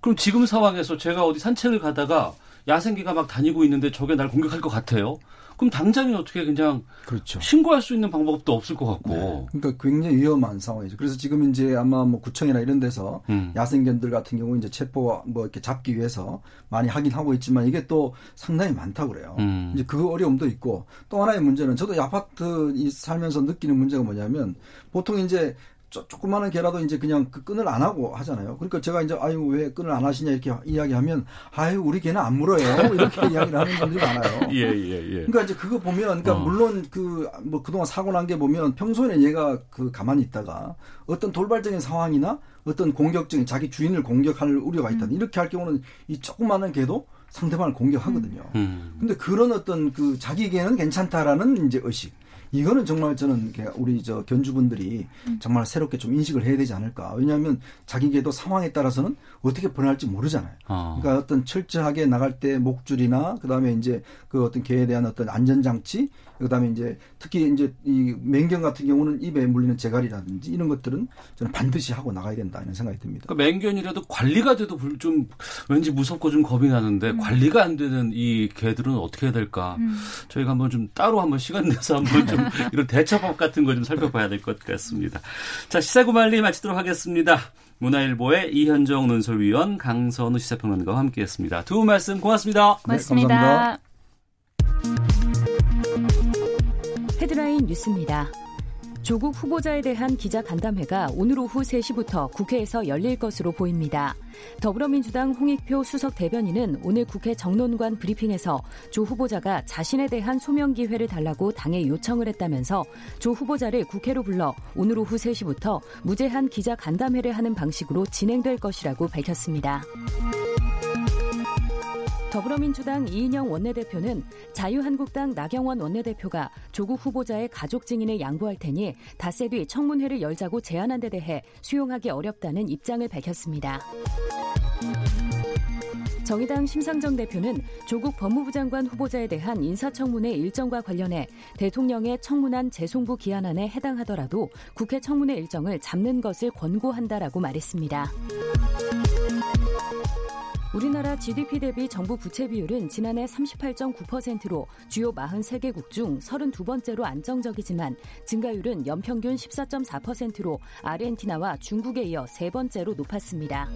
그럼 지금 상황에서 제가 어디 산책을 가다가 야생개가 막 다니고 있는데 저게 날 공격할 것 같아요. 그럼 당장에 어떻게 그냥 그렇죠. 신고할 수 있는 방법도 없을 것 같고. 네. 그러니까 굉장히 위험한 상황이죠. 그래서 지금 이제 아마 뭐 구청이나 이런 데서 음. 야생견들 같은 경우 이제 체포 뭐 이렇게 잡기 위해서 많이 하긴 하고 있지만 이게 또 상당히 많다고 그래요. 음. 이제 그 어려움도 있고 또 하나의 문제는 저도 이 아파트 이 살면서 느끼는 문제가 뭐냐면 보통 이제 쪼- 조그마한 개라도 이제 그냥 그 끈을 안 하고 하잖아요. 그러니까 제가 이제 아유 왜 끈을 안 하시냐 이렇게 이야기하면 아유 우리 개는 안 물어요 이렇게 이야기를 하는 분들이 많아요. 예, 예, 예. 그러니까 이제 그거 보면, 그러니까 어. 물론 그 뭐 그동안 사고 난 게 보면 평소에는 얘가 그 가만히 있다가 어떤 돌발적인 상황이나 어떤 공격적인 자기 주인을 공격할 우려가 있다. 이렇게 할 경우는 이 조그마한 개도 상대방을 공격하거든요. 음. 근데 그런 어떤 그 자기 개는 괜찮다라는 이제 의식. 이거는 정말 저는 우리 저 견주분들이 정말 새롭게 좀 인식을 해야 되지 않을까. 왜냐하면 자기 개도 상황에 따라서는 어떻게 변할지 모르잖아요. 어. 그러니까 어떤 철저하게 나갈 때 목줄이나 그다음에 이제 그 어떤 개에 대한 어떤 안전 장치 그다음에 이제 특히 이제 이 맹견 같은 경우는 입에 물리는 재갈이라든지 이런 것들은 저는 반드시 하고 나가야 된다 이런 생각이 듭니다. 그러니까 맹견이라도 관리가 돼도 불- 좀 왠지 무섭고 좀 겁이 나는데 음. 관리가 안 되는 이 개들은 어떻게 해야 될까? 저희가 한번 좀 따로 한번 시간 내서 한번 좀 이런 대처법 같은 거 좀 살펴봐야 될 것 같습니다. 자, 시사구말리 마치도록 하겠습니다. 문화일보의 이현정 논설위원 강선우 시사평론가와 함께했습니다. 두 분 말씀 고맙습니다. 고맙습니다. 감사합니다. 헤드라인 뉴스입니다. 조국 후보자에 대한 기자 간담회가 오늘 오후 3시부터 국회에서 열릴 것으로 보입니다. 더불어민주당 홍익표 수석 대변인은 오늘 국회 정론관 브리핑에서 조 후보자가 자신에 대한 소명 기회를 달라고 당에 요청을 했다면서 조 후보자를 국회로 불러 오늘 오후 3시부터 무제한 기자 간담회를 하는 방식으로 진행될 것이라고 밝혔습니다. 더불어민주당 이인영 원내대표는 자유한국당 나경원 원내대표가 조국 후보자의 가족 증인을 양보할 테니 닷새 뒤 청문회를 열자고 제안한 데 대해 수용하기 어렵다는 입장을 밝혔습니다. 정의당 심상정 대표는 조국 법무부 장관 후보자에 대한 인사청문회 일정과 관련해 대통령의 청문안 재송부 기한안에 해당하더라도 국회 청문회 일정을 잡는 것을 권고한다라고 말했습니다. 우리나라 GDP 대비 정부 부채 비율은 지난해 38.9%로 주요 43개국 중 32번째로 안정적이지만 증가율은 연평균 14.4%로 아르헨티나와 중국에 이어 세 번째로 높았습니다.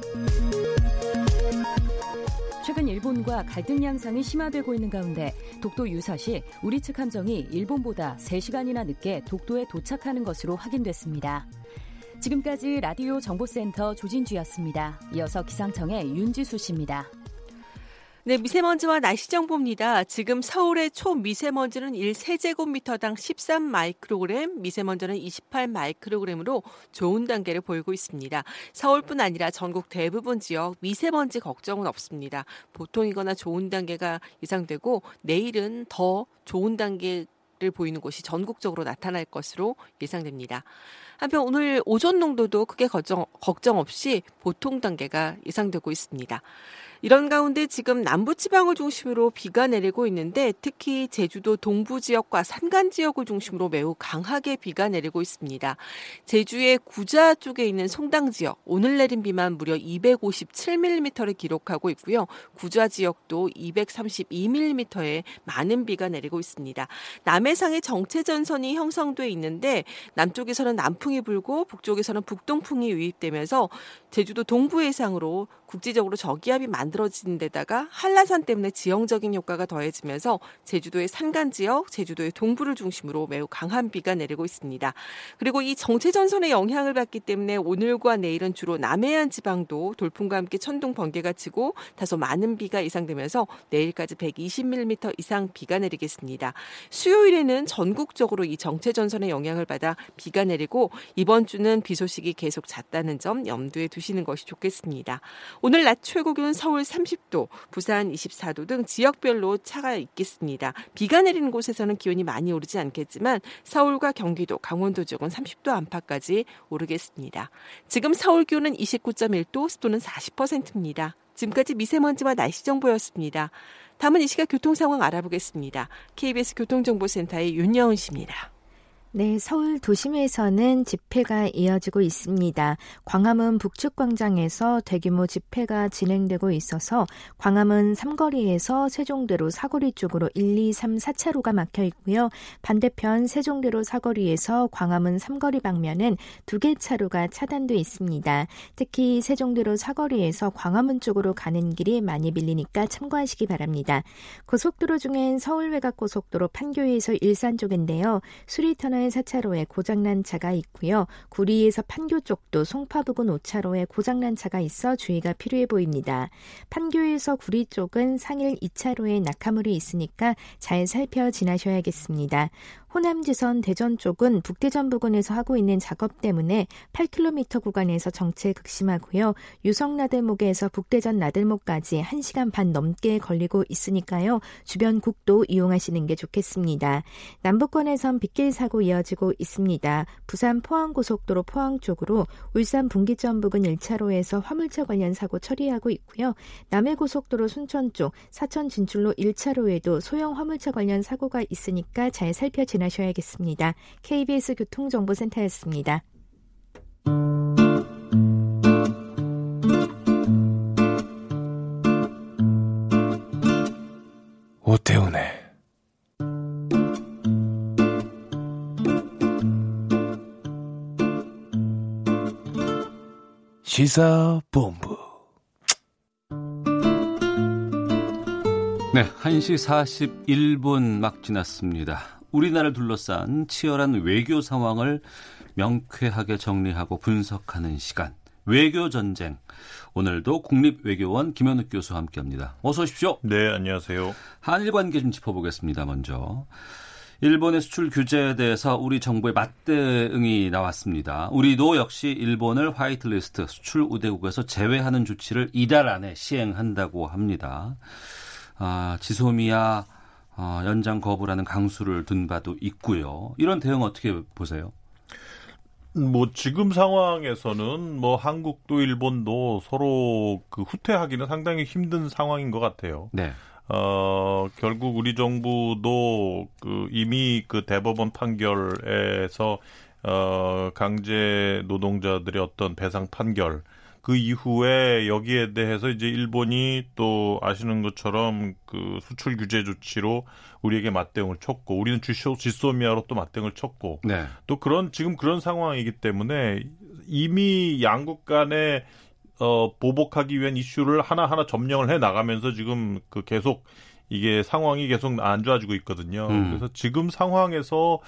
최근 일본과 갈등 양상이 심화되고 있는 가운데 독도 유사시 우리 측 함정이 일본보다 3시간이나 늦게 독도에 도착하는 것으로 확인됐습니다. 지금까지 라디오 정보센터 조진주였습니다. 이어서 기상청의 윤지수 씨입니다. 네, 미세먼지와 날씨 정보입니다. 지금 서울의 초미세먼지는 1세제곱미터당 13 마이크로그램, 미세먼지는 28 마이크로그램으로 좋은 단계를 보이고 있습니다. 서울뿐 아니라 전국 대부분 지역 미세먼지 걱정은 없습니다. 보통이거나 좋은 단계가 예상되고 내일은 더 좋은 단계를 보이는 곳이 전국적으로 나타날 것으로 예상됩니다. 한편 오늘 오존 농도도 크게 걱정, 걱정 없이 보통 단계가 예상되고 있습니다. 이런 가운데 지금 남부 지방을 중심으로 비가 내리고 있는데 특히 제주도 동부 지역과 산간 지역을 중심으로 매우 강하게 비가 내리고 있습니다. 제주의 구자 쪽에 있는 송당 지역 오늘 내린 비만 무려 257mm를 기록하고 있고요. 구자 지역도 232mm의 많은 비가 내리고 있습니다. 남해상에 정체 전선이 형성돼 있는데 남쪽에서는 남풍이 불고 북쪽에서는 북동풍이 유입되면서 제주도 동부 해상으로 국지적으로 저기압이 많은 만들어진 데다가 한라산 때문에 지형적인 효과가 더해지면서 제주도의 산간 지역, 제주도의 동부를 중심으로 매우 강한 비가 내리고 있습니다. 그리고 이 정체 전선의 영향을 받기 때문에 오늘과 내일은 주로 남해안 지방도 돌풍과 함께 천둥 번개가 치고 다소 많은 비가 예상되면서 내일까지 120mm 이상 비가 내리겠습니다. 수요일에는 전국적으로 이 정체 전선의 영향을 받아 비가 내리고 이번 주는 비 소식이 계속 잦다는 점 염두에 두시는 것이 좋겠습니다. 오늘 낮 최고 기온 서울 30도, 부산 24도 등 지역별로 차가 있겠습니다. 비가 내리는 곳에서는 기온이 많이 오르지 않겠지만 서울과 경기도, 강원도 지역은 30도 안팎까지 오르겠습니다. 지금 서울 기온은 29.1도, 습도는 40%입니다. 지금까지 미세먼지와 날씨 정보였습니다. 다음은 이 시각 교통 상황 알아보겠습니다. KBS 교통정보센터의 윤여은 씨입니다. 네, 서울 도심에서는 집회가 이어지고 있습니다. 광화문 북측광장에서 대규모 집회가 진행되고 있어서 광화문 삼거리에서 세종대로 사거리 쪽으로 1, 2, 3, 4차로가 막혀 있고요. 반대편 세종대로 사거리에서 광화문 삼거리 방면은 두 개 차로가 차단돼 있습니다. 특히 세종대로 사거리에서 광화문 쪽으로 가는 길이 많이 밀리니까 참고하시기 바랍니다. 고속도로 중엔 서울 외곽 고속도로 판교에서 일산 쪽인데요. 수리터널 터널 4차로에 고장난 차가 있고요. 구리에서 판교 쪽도 송파부근 5차로에 고장난 차가 있어 주의가 필요해 보입니다. 판교에서 구리 쪽은 상일 2차로에 낙하물이 있으니까 잘 살펴 지나셔야겠습니다. 호남지선 대전 쪽은 북대전 부근에서 하고 있는 작업 때문에 8km 구간에서 정체 극심하고요. 유성나들목에서 북대전 나들목까지 1시간 반 넘게 걸리고 있으니까요. 주변 국도 이용하시는 게 좋겠습니다. 남북권에선 빗길 사고 이어지고 있습니다. 부산 포항고속도로 포항 쪽으로 울산 분기점 부근 1차로에서 화물차 관련 사고 처리하고 있고요. 남해고속도로 순천 쪽 사천 진출로 1차로에도 소형 화물차 관련 사고가 있으니까 잘 살펴 지나셔야겠습니다. KBS 교통정보센터였습니다. 오태훈의 시사본부 네, 1시 41분 막 지났습니다. 우리나라를 둘러싼 치열한 외교 상황을 명쾌하게 정리하고 분석하는 시간. 외교 전쟁. 오늘도 국립외교원 김현욱 교수와 함께합니다. 어서 오십시오. 네, 안녕하세요. 한일 관계 좀 짚어보겠습니다. 먼저 일본의 수출 규제에 대해서 우리 정부의 맞대응이 나왔습니다. 우리도 역시 일본을 화이트리스트 수출 우대국에서 제외하는 조치를 이달 안에 시행한다고 합니다. 아, 지소미아 어, 연장 거부라는 강수를 둔 바도 있고요. 이런 대응 어떻게 보세요? 뭐 지금 상황에서는 뭐 한국도 일본도 서로 그 후퇴하기는 상당히 힘든 상황인 것 같아요. 네. 어, 결국 우리 정부도 그 이미 그 대법원 판결에서 어, 강제 노동자들의 어떤 배상 판결 그 이후에 여기에 대해서 이제 일본이 또 아시는 것처럼 그 수출 규제 조치로 우리에게 맞대응을 쳤고 우리는 주쇼 지소미아로 또 맞대응을 쳤고 네. 또 그런 지금 그런 상황이기 때문에 이미 양국 간에 어 보복하기 위한 이슈를 하나하나 점령을 해 나가면서 지금 그 계속 이게 상황이 계속 안 좋아지고 있거든요. 음. 그래서 지금 상황에서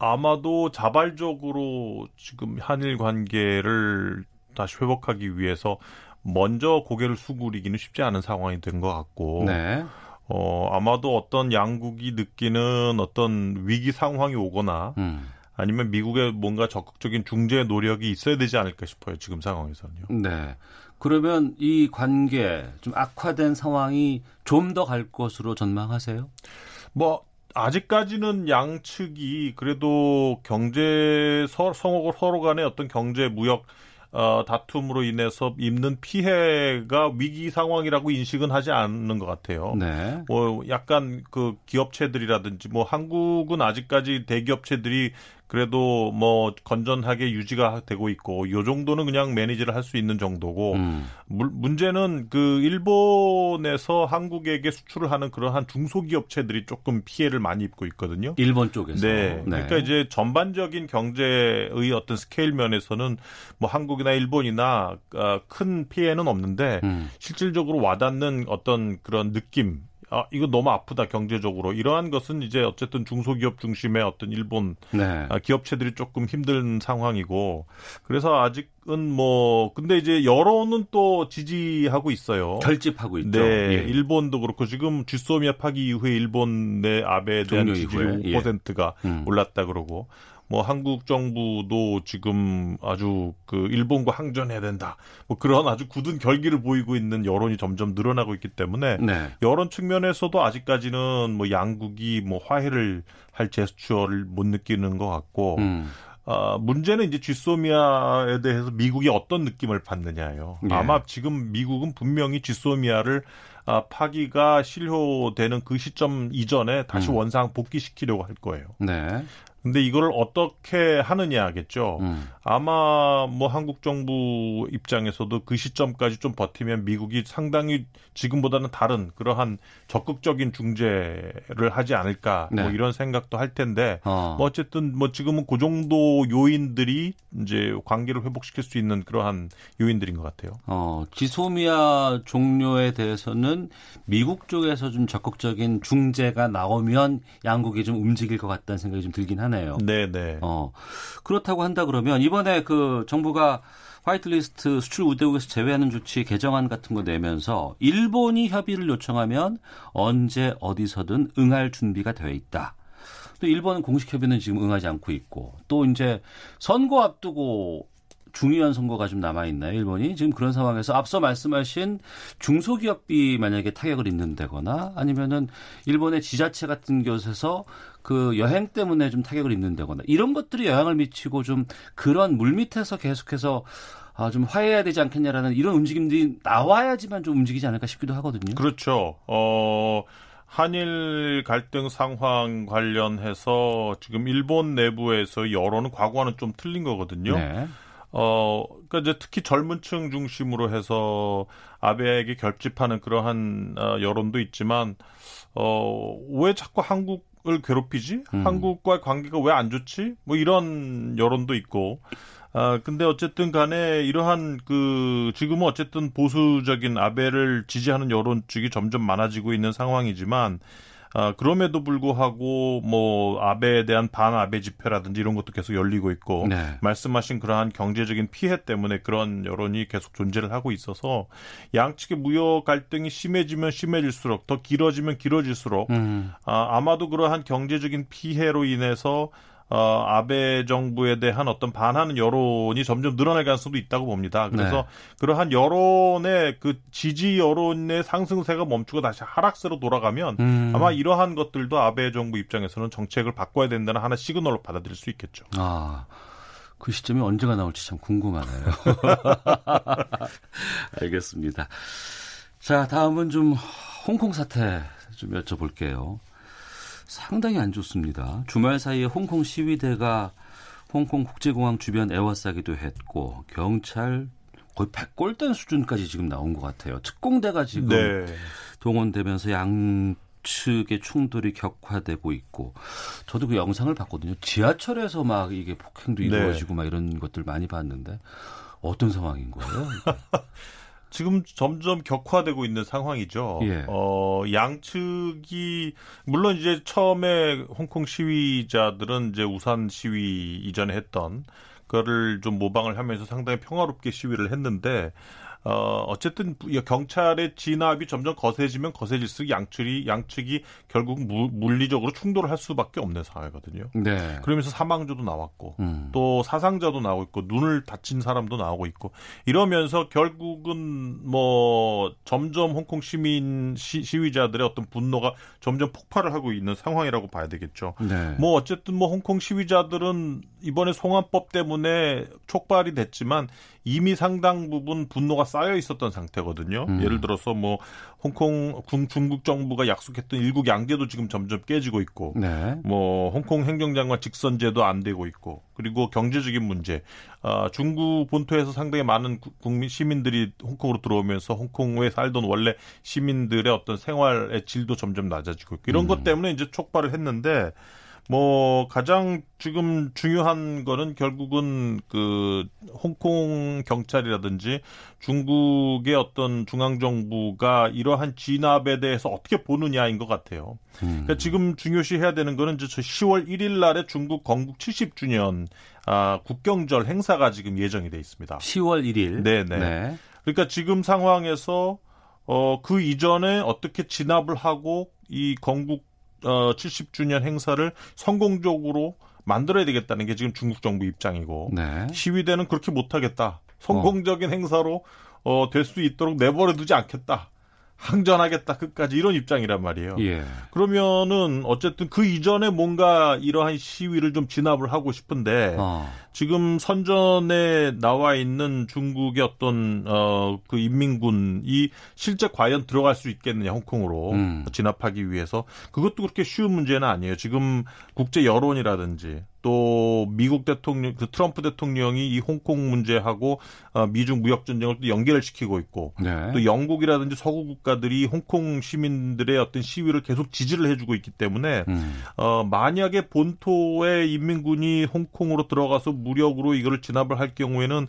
아마도 자발적으로 지금 한일 관계를 다시 회복하기 위해서 먼저 고개를 수그리기는 쉽지 않은 상황이 된 것 같고 네. 어, 아마도 어떤 양국이 느끼는 어떤 위기 상황이 오거나 음. 아니면 미국의 뭔가 적극적인 중재 노력이 있어야 되지 않을까 싶어요. 지금 상황에서는요. 네. 그러면 이 관계 좀 악화된 상황이 좀 더 갈 것으로 전망하세요? 뭐 아직까지는 양측이 그래도 경제 서, 성혹을 서로 간의 어떤 경제 무역 어, 다툼으로 인해서 입는 피해가 위기 상황이라고 인식은 하지 않는 것 같아요. 네. 뭐 약간 그 기업체들이라든지 뭐 한국은 아직까지 대기업체들이 그래도 뭐 건전하게 유지가 되고 있고 요 정도는 그냥 매니지를 할 수 있는 정도고 음. 물- 문제는 그 일본에서 한국에게 수출을 하는 그러한 중소기업체들이 조금 피해를 많이 입고 있거든요. 일본 쪽에서. 네. 그러니까 이제 전반적인 경제의 어떤 스케일 면에서는 뭐 한국이나 일본이나 아, 큰 피해는 없는데 음. 실질적으로 와닿는 어떤 그런 느낌 아, 이거 너무 아프다 경제적으로 이러한 것은 이제 어쨌든 중소기업 중심의 어떤 일본 네. 아, 기업체들이 조금 힘든 상황이고 그래서 아직은 뭐 근데 이제 여론은 또 지지하고 있어요. 결집하고 있죠. 네, 예. 일본도 그렇고 지금 쥐소미아 파기 이후에 일본 내 아베에 대한 지지율 이후에, 예. 5%가 음. 올랐다 그러고 뭐 한국 정부도 지금 아주 그 일본과 항전해야 된다. 뭐 그런 아주 굳은 결기를 보이고 있는 여론이 점점 늘어나고 있기 때문에 네. 여론 측면에서도 아직까지는 뭐 양국이 뭐 화해를 할 제스처를 못 느끼는 것 같고 음. 아, 문제는 이제 쥐소미아에 대해서 미국이 어떤 느낌을 받느냐예요. 예. 아마 지금 미국은 분명히 쥐소미아를 아, 파기가 실효되는 그 시점 이전에 다시 음. 원상 복귀시키려고 할 거예요. 네. 근데 이걸 어떻게 하느냐겠죠. 음. 아마 뭐 한국 정부 입장에서도 그 시점까지 좀 버티면 미국이 상당히 지금보다는 다른 그러한 적극적인 중재를 하지 않을까 네. 뭐 이런 생각도 할 텐데 어. 뭐 어쨌든 뭐 지금은 그 정도 요인들이 이제 관계를 회복시킬 수 있는 그러한 요인들인 것 같아요. 어, 지소미아 종료에 대해서는 미국 쪽에서 좀 적극적인 중재가 나오면 양국이 좀 움직일 것 같다는 생각이 좀 들긴 하 네요. 네, 네. 어, 그렇다고 한다 그러면 이번에 그 정부가 화이트리스트 수출 우대국에서 제외하는 조치 개정안 같은 거 내면서 일본이 협의를 요청하면 언제 어디서든 응할 준비가 되어 있다. 또 일본은 공식 협의는 지금 응하지 않고 있고 또 이제 선거 앞두고 중요한 선거가 좀 남아 있나요, 일본이? 지금 그런 상황에서 앞서 말씀하신 중소기업비 만약에 타격을 입는다거나 아니면은 일본의 지자체 같은 곳에서 그 여행 때문에 좀 타격을 입는다거나 이런 것들이 영향을 미치고 좀 그런 물밑에서 계속해서 아, 좀 화해해야 되지 않겠냐라는 이런 움직임들이 나와야지만 좀 움직이지 않을까 싶기도 하거든요. 그렇죠. 어, 한일 갈등 상황 관련해서 지금 일본 내부에서 여론은 과거와는 좀 틀린 거거든요. 네. 어, 그러니까 이제 특히 젊은 층 중심으로 해서 아베에게 결집하는 그러한 어, 여론도 있지만 어, 왜 자꾸 한국 을 괴롭히지? 음. 한국과의 관계가 왜 안 좋지? 뭐 이런 여론도 있고 아, 근데 어쨌든 간에 이러한 그, 지금은 어쨌든 보수적인 아베를 지지하는 여론 쪽이 점점 많아지고 있는 상황이지만, 아, 그럼에도 불구하고 뭐 아베에 대한 반아베 집회라든지 이런 것도 계속 열리고 있고 네. 말씀하신 그러한 경제적인 피해 때문에 그런 여론이 계속 존재를 하고 있어서 양측의 무역 갈등이 심해지면 심해질수록 더 길어지면 길어질수록 음. 아, 아마도 그러한 경제적인 피해로 인해서 어, 아베 정부에 대한 어떤 반하는 여론이 점점 늘어날 가능성도 있다고 봅니다. 그래서 네. 그러한 여론의 그 지지 여론의 상승세가 멈추고 다시 하락세로 돌아가면 음. 아마 이러한 것들도 아베 정부 입장에서는 정책을 바꿔야 된다는 하나 시그널로 받아들일 수 있겠죠. 아, 그 시점이 언제가 나올지 참 궁금하네요. 알겠습니다. 자, 다음은 좀 홍콩 사태 좀 여쭤볼게요. 상당히 안 좋습니다. 주말 사이에 홍콩 시위대가 홍콩 국제공항 주변 에워싸기도 했고 경찰 거의 백골된 수준까지 지금 나온 것 같아요. 특공대가 지금 네. 동원되면서 양측의 충돌이 격화되고 있고 저도 그 영상을 봤거든요. 지하철에서 막 이게 폭행도 네. 이루어지고 막 이런 것들 많이 봤는데 어떤 상황인 거예요? 지금 점점 격화되고 있는 상황이죠. 예. 어, 양측이 물론 이제 처음에 홍콩 시위자들은 이제 우산 시위 이전에 했던 그거를 좀 모방을 하면서 상당히 평화롭게 시위를 했는데 어, 어쨌든 경찰의 진압이 점점 거세지면 거세질수록 양측이 양측이 결국 무, 물리적으로 충돌을 할 수밖에 없는 상황이거든요. 네. 그러면서 사망자도 나왔고 음. 또 사상자도 나오고 있고 눈을 다친 사람도 나오고 있고 이러면서 결국은 뭐 점점 홍콩 시민 시, 시위자들의 어떤 분노가 점점 폭발을 하고 있는 상황이라고 봐야 되겠죠. 네. 뭐 어쨌든 뭐 홍콩 시위자들은 이번에 송환법 때문에 촉발이 됐지만 이미 상당 부분 분노가 쌓여 있었던 상태거든요. 음. 예를 들어서 뭐 홍콩 군- 중국 정부가 약속했던 일국 양제도 지금 점점 깨지고 있고 네. 뭐 홍콩 행정장관 직선제도 안 되고 있고 그리고 경제적인 문제 아, 중국 본토에서 상당히 많은 구- 국민 시민들이 홍콩으로 들어오면서 홍콩에 살던 원래 시민들의 어떤 생활의 질도 점점 낮아지고 있고 이런 것 때문에 이제 촉발을 했는데 뭐 가장 지금 중요한 거는 결국은 그 홍콩 경찰이라든지 중국의 어떤 중앙 정부가 이러한 진압에 대해서 어떻게 보느냐인 것 같아요. 음. 그러니까 지금 중요시해야 되는 거는 이제 저 10월 1일 날에 중국 건국 70주년 아, 국경절 행사가 지금 예정이 돼 있습니다. 10월 1일. 네네. 그러니까 지금 상황에서 어, 그 이전에 어떻게 진압을 하고 이 건국 어, 70주년 행사를 성공적으로 만들어야 되겠다는 게 지금 중국 정부 입장이고 네. 시위대는 그렇게 못하겠다. 성공적인 행사로 어, 될 수 있도록 내버려 두지 않겠다. 항전하겠다. 끝까지 이런 입장이란 말이에요. 예. 그러면은 어쨌든 그 이전에 뭔가 이러한 시위를 좀 진압을 하고 싶은데 어. 지금 선전에 나와 있는 중국의 어떤 어그 인민군이 실제 과연 들어갈 수 있겠느냐 홍콩으로 음. 진압하기 위해서 그것도 그렇게 쉬운 문제는 아니에요. 지금 국제 여론이라든지 또 미국 대통령 그 트럼프 대통령이 이 홍콩 문제하고 어, 미중 무역 전쟁을 또 연결을 시키고 있고 네. 또 영국이라든지 서구 국가들이 홍콩 시민들의 어떤 시위를 계속 지지를 해주고 있기 때문에 음. 어, 만약에 본토의 인민군이 홍콩으로 들어가서 무력으로 이거를 진압을 할 경우에는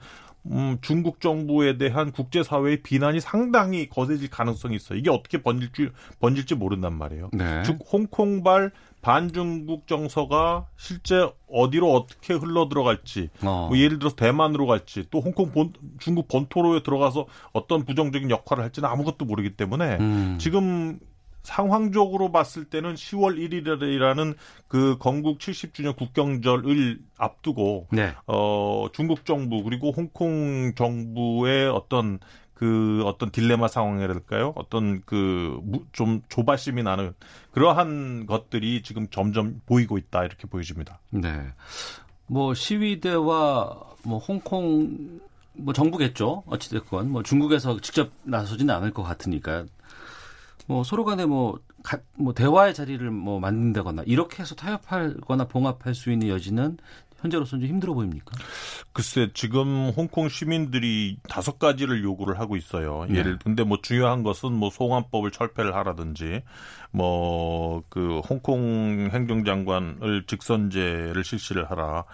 음, 중국 정부에 대한 국제사회의 비난이 상당히 거세질 가능성이 있어요. 이게 어떻게 번질지, 번질지 모른단 말이에요. 네. 즉, 홍콩발 반중국 정서가 실제 어디로 어떻게 흘러 들어갈지, 어. 뭐 예를 들어서 대만으로 갈지, 또 홍콩 본, 중국 본토로 들어가서 어떤 부정적인 역할을 할지는 아무것도 모르기 때문에 음. 지금 상황적으로 봤을 때는 10월 1일이라는 그 건국 70주년 국경절을 앞두고 네. 어 중국 정부 그리고 홍콩 정부의 어떤 그 어떤 딜레마 상황이랄까요? 어떤 그 좀 조바심이 나는 그러한 것들이 지금 점점 보이고 있다 이렇게 보여집니다. 네. 뭐 시위대와 뭐 홍콩 뭐 정부겠죠. 어찌됐건 뭐 중국에서 직접 나서지는 않을 것 같으니까 뭐 서로 간에 뭐, 가, 뭐 대화의 자리를 뭐 만든다거나 이렇게 해서 타협하거나 봉합할 수 있는 여지는 현재로서는 좀 힘들어 보입니까? 글쎄 지금 홍콩 시민들이 다섯 가지를 요구를 하고 있어요. 네. 예를 근데 뭐 중요한 것은 뭐 송환법을 철폐를 하라든지 뭐 그 홍콩 행정장관을 직선제를 실시를 하라.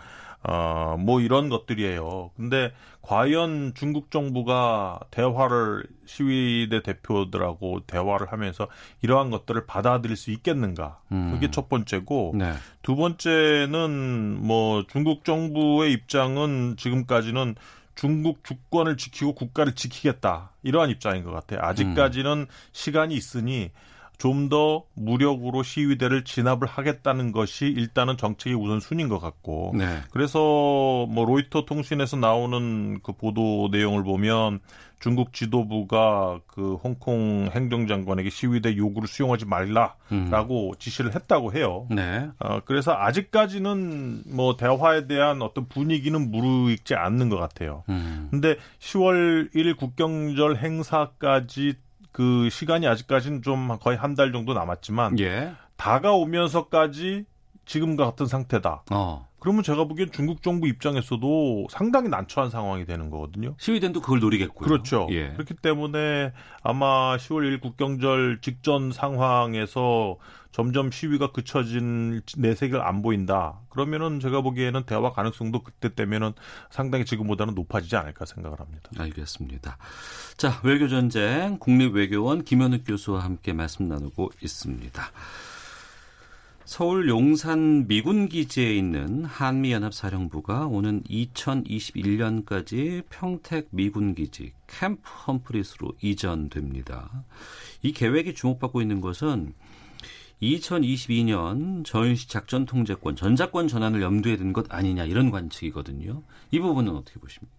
어, 뭐 이런 것들이에요. 근데 과연 중국 정부가 대화를 시위대 대표들하고 대화를 하면서 이러한 것들을 받아들일 수 있겠는가? 음. 그게 첫 번째고 네. 두 번째는 뭐 중국 정부의 입장은 지금까지는 중국 주권을 지키고 국가를 지키겠다 이러한 입장인 것 같아요. 아직까지는 시간이 있으니 좀 더 무력으로 시위대를 진압을 하겠다는 것이 일단은 정책의 우선순위인 것 같고 네. 그래서 뭐 로이터 통신에서 나오는 그 보도 내용을 보면 중국 지도부가 그 홍콩 행정장관에게 시위대 요구를 수용하지 말라라고 지시를 했다고 해요. 네. 어, 그래서 아직까지는 뭐 대화에 대한 어떤 분위기는 무르익지 않는 것 같아요. 음. 근데 10월 1일 국경절 행사까지 그 시간이 아직까지는 좀 거의 한 달 정도 남았지만 예. 다가오면서까지 지금과 같은 상태다. 어. 그러면 제가 보기엔 중국 정부 입장에서도 상당히 난처한 상황이 되는 거거든요. 시위대도 그걸 노리겠고요. 그렇죠. 예. 그렇기 때문에 아마 10월 1일 국경절 직전 상황에서 점점 시위가 그쳐진 내색을 안 보인다. 그러면은 제가 보기에는 대화 가능성도 그때 때면은 상당히 지금보다는 높아지지 않을까 생각을 합니다. 알겠습니다. 자, 외교 전쟁 국립 외교원 김현욱 교수와 함께 말씀 나누고 있습니다. 서울 용산 미군 기지에 있는 한미연합사령부가 오는 2021년까지 평택 미군 기지 캠프 험프리스로 이전됩니다. 이 계획이 주목받고 있는 것은 2022년 전시 작전 통제권, 전자권 전환을 염두에 둔 것 아니냐 이런 관측이거든요. 이 부분은 어떻게 보십니까?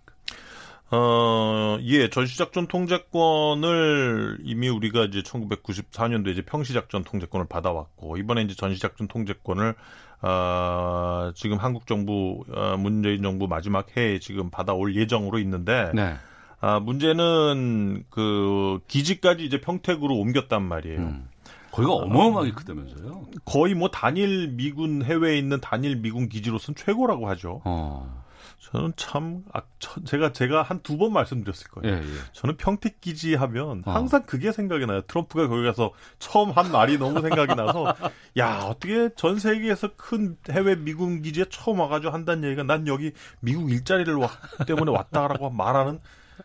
어, 예, 전시작전 통제권을 이미 우리가 이제 1994년도에 이제 평시작전 통제권을 받아왔고, 이번에 이제 전시작전 통제권을, 어, 지금 한국 정부, 어, 문재인 정부 마지막 해에 지금 받아올 예정으로 있는데, 네. 아, 문제는 그 기지까지 이제 평택으로 옮겼단 말이에요. 음. 거기가 어마어마하게 크다면서요? 거의 뭐 단일 미군 해외에 있는 단일 미군 기지로서는 최고라고 하죠. 어. 저는 참 아, 저- 제가 제가 한 두 번 말씀드렸을 거예요. 예, 예. 저는 평택 기지 하면 어. 항상 그게 생각이 나요. 트럼프가 거기 가서 처음 한 말이 너무 생각이 나서 야 어떻게 전 세계에서 큰 해외 미군 기지에 처음 와가지고 한다는 얘기가 난 여기 미국 일자리를 왔, 때문에 왔다라고 말하는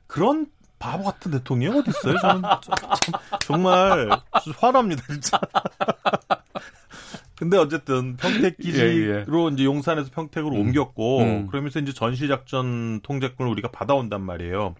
그런 바보 같은 대통령이 어디 있어요? 저는 참- 참 정말 화납니다 진짜. 근데 어쨌든 평택 기지로 예, 이제 용산에서 평택으로 옮겼고 음. 그러면서 이제 전시 작전 통제권을 우리가 받아온단 말이에요.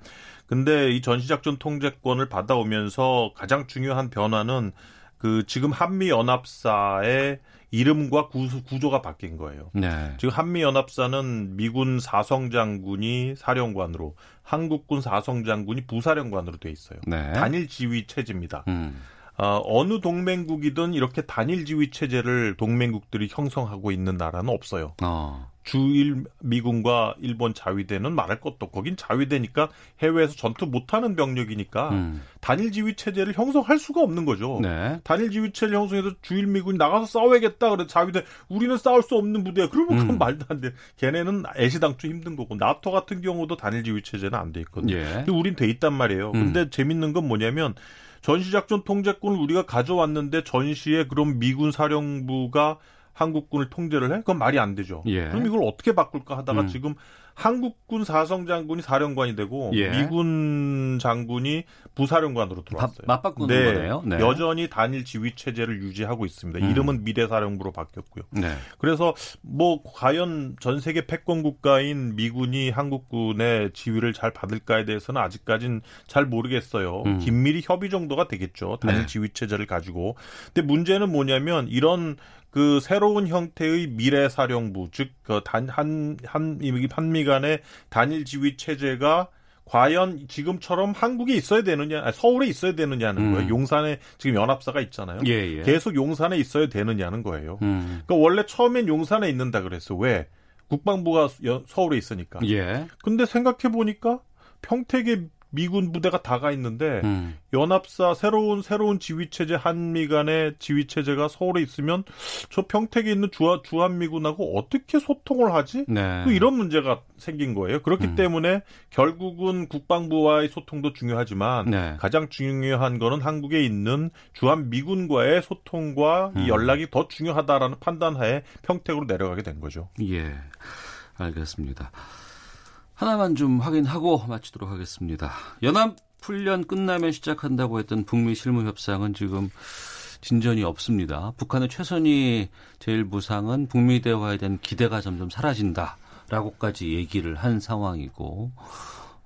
근데 이 전시 작전 통제권을 받아오면서 가장 중요한 변화는 그 지금 한미 연합사의 이름과 구수, 구조가 바뀐 거예요. 네. 지금 한미 연합사는 미군 사성 장군이 사령관으로 한국군 사성 장군이 부사령관으로 돼 있어요. 네. 단일 지휘 체제입니다. 음. 어, 어느 동맹국이든 이렇게 단일 지휘 체제를 동맹국들이 형성하고 있는 나라는 없어요. 어. 주일 미군과 일본 자위대는 말할 것도 없고 거긴 자위대니까 해외에서 전투 못하는 병력이니까 음. 단일 지휘 체제를 형성할 수가 없는 거죠. 네. 단일 지휘 체제를 형성해서 주일 미군이 나가서 싸워야겠다 그래 자위대 우리는 싸울 수 없는 부대야. 그러면 그건 음. 말도 안 돼. 걔네는 애시당초 힘든 거고 나토 같은 경우도 단일 지휘 체제는 안 돼 있거든요. 예. 근데 우린 돼 있단 말이에요. 음. 근데 재밌는 건 뭐냐면 전시작전 통제권을 우리가 가져왔는데 전시에 그럼 미군 사령부가 한국군을 통제를 해? 그건 말이 안 되죠. 예. 그럼 이걸 어떻게 바꿀까 하다가 음. 지금 한국군 사성 장군이 사령관이 되고 예. 미군 장군이 부사령관으로 바, 들어왔어요. 맞바꾸는 네. 거네요. 네. 여전히 단일 지휘 체제를 유지하고 있습니다. 음. 이름은 미래사령부로 바뀌었고요. 네. 그래서 뭐 과연 전 세계 패권 국가인 미군이 한국군의 지휘를 잘 받을까에 대해서는 아직까진 잘 모르겠어요. 음. 긴밀히 협의 정도가 되겠죠. 단일 네. 지휘 체제를 가지고. 근데 문제는 뭐냐면 이런 그 새로운 형태의 미래 사령부 즉단한한 한미 간의 단일 지휘 체제가 과연 지금처럼 한국에 있어야 되느냐, 서울에 있어야 되느냐는 음. 거예요. 용산에 지금 연합사가 있잖아요. 예, 예. 계속 용산에 있어야 되느냐는 거예요. 음. 그러니까 원래 처음엔 용산에 있는다 그랬어. 왜? 국방부가 여- 서울에 있으니까. 예. 근데 생각해 보니까 평택에 미군 부대가 다가 있는데 음. 연합사 새로운 새로운 지휘 체제 한미 간의 지휘 체제가 서울에 있으면 저 평택에 있는 주한 주한 미군하고 어떻게 소통을 하지? 네. 또 이런 문제가 생긴 거예요. 그렇기 음. 때문에 결국은 국방부와의 소통도 중요하지만 네. 가장 중요한 거는 한국에 있는 주한 미군과의 소통과 음. 이 연락이 더 중요하다라는 판단하에 평택으로 내려가게 된 거죠. 예. 알겠습니다. 하나만 좀 확인하고 마치도록 하겠습니다. 연합 훈련 끝나면 시작한다고 했던 북미 실무 협상은 지금 진전이 없습니다. 북한의 최선희 제1부상은 북미 대화에 대한 기대가 점점 사라진다라고까지 얘기를 한 상황이고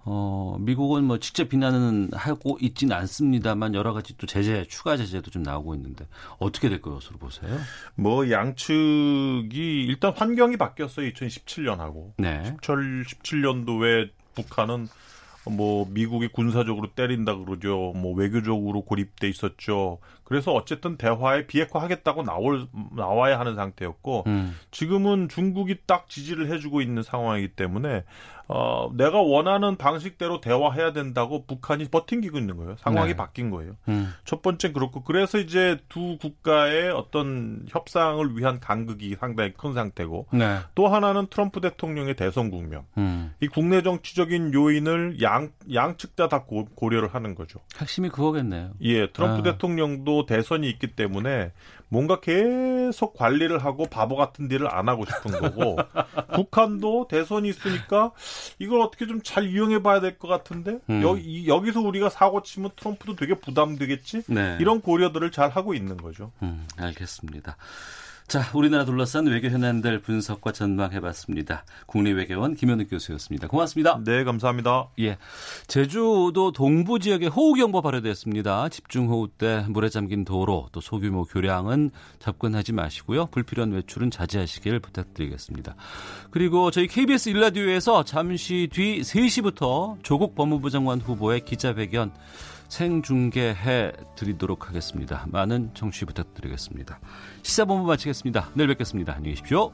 어, 미국은 뭐 직접 비난은 하고 있지는 않습니다만 여러 가지 또 제재, 추가 제재도 좀 나오고 있는데 어떻게 될 것으로 보세요? 뭐 양측이 일단 환경이 바뀌었어요. 2017년하고. 네. 2017년도에 북한은 뭐 미국이 군사적으로 때린다 그러죠. 뭐 외교적으로 고립돼 있었죠. 그래서 어쨌든 대화에 비핵화하겠다고 나올 나와야 하는 상태였고 음. 지금은 중국이 딱 지지를 해주고 있는 상황이기 때문에 어 내가 원하는 방식대로 대화해야 된다고 북한이 버팅기고 있는 거예요. 상황이 네. 바뀐 거예요. 음. 첫 번째 그렇고 그래서 이제 두 국가의 어떤 협상을 위한 간극이 상당히 큰 상태고 네. 또 하나는 트럼프 대통령의 대선 국면. 음. 이 국내 정치적인 요인을 양 양측 다 다 고려를 하는 거죠. 핵심이 그거겠네요. 예, 트럼프 아. 대통령도 대선이 있기 때문에 뭔가 계속 관리를 하고 바보 같은 일을 안 하고 싶은 거고 북한도 대선이 있으니까 이걸 어떻게 좀 잘 이용해 봐야 될 것 같은데 음. 여기 여기서 우리가 사고 치면 트럼프도 되게 부담되겠지 네. 이런 고려들을 잘 하고 있는 거죠. 음, 알겠습니다. 자, 우리나라 둘러싼 외교 현안들 분석과 전망해봤습니다. 국립외교원 김현욱 교수였습니다. 고맙습니다. 네, 감사합니다. 예, 제주도 동부 지역에 호우경보 발효됐습니다. 집중호우 때 물에 잠긴 도로 또 소규모 교량은 접근하지 마시고요. 불필요한 외출은 자제하시길 부탁드리겠습니다. 그리고 저희 KBS 일라디오에서 잠시 뒤 3시부터 조국 법무부 장관 후보의 기자회견 생중계해 드리도록 하겠습니다. 많은 청취 부탁드리겠습니다. 시사본부 마치겠습니다. 내일 뵙겠습니다. 안녕히 계십시오.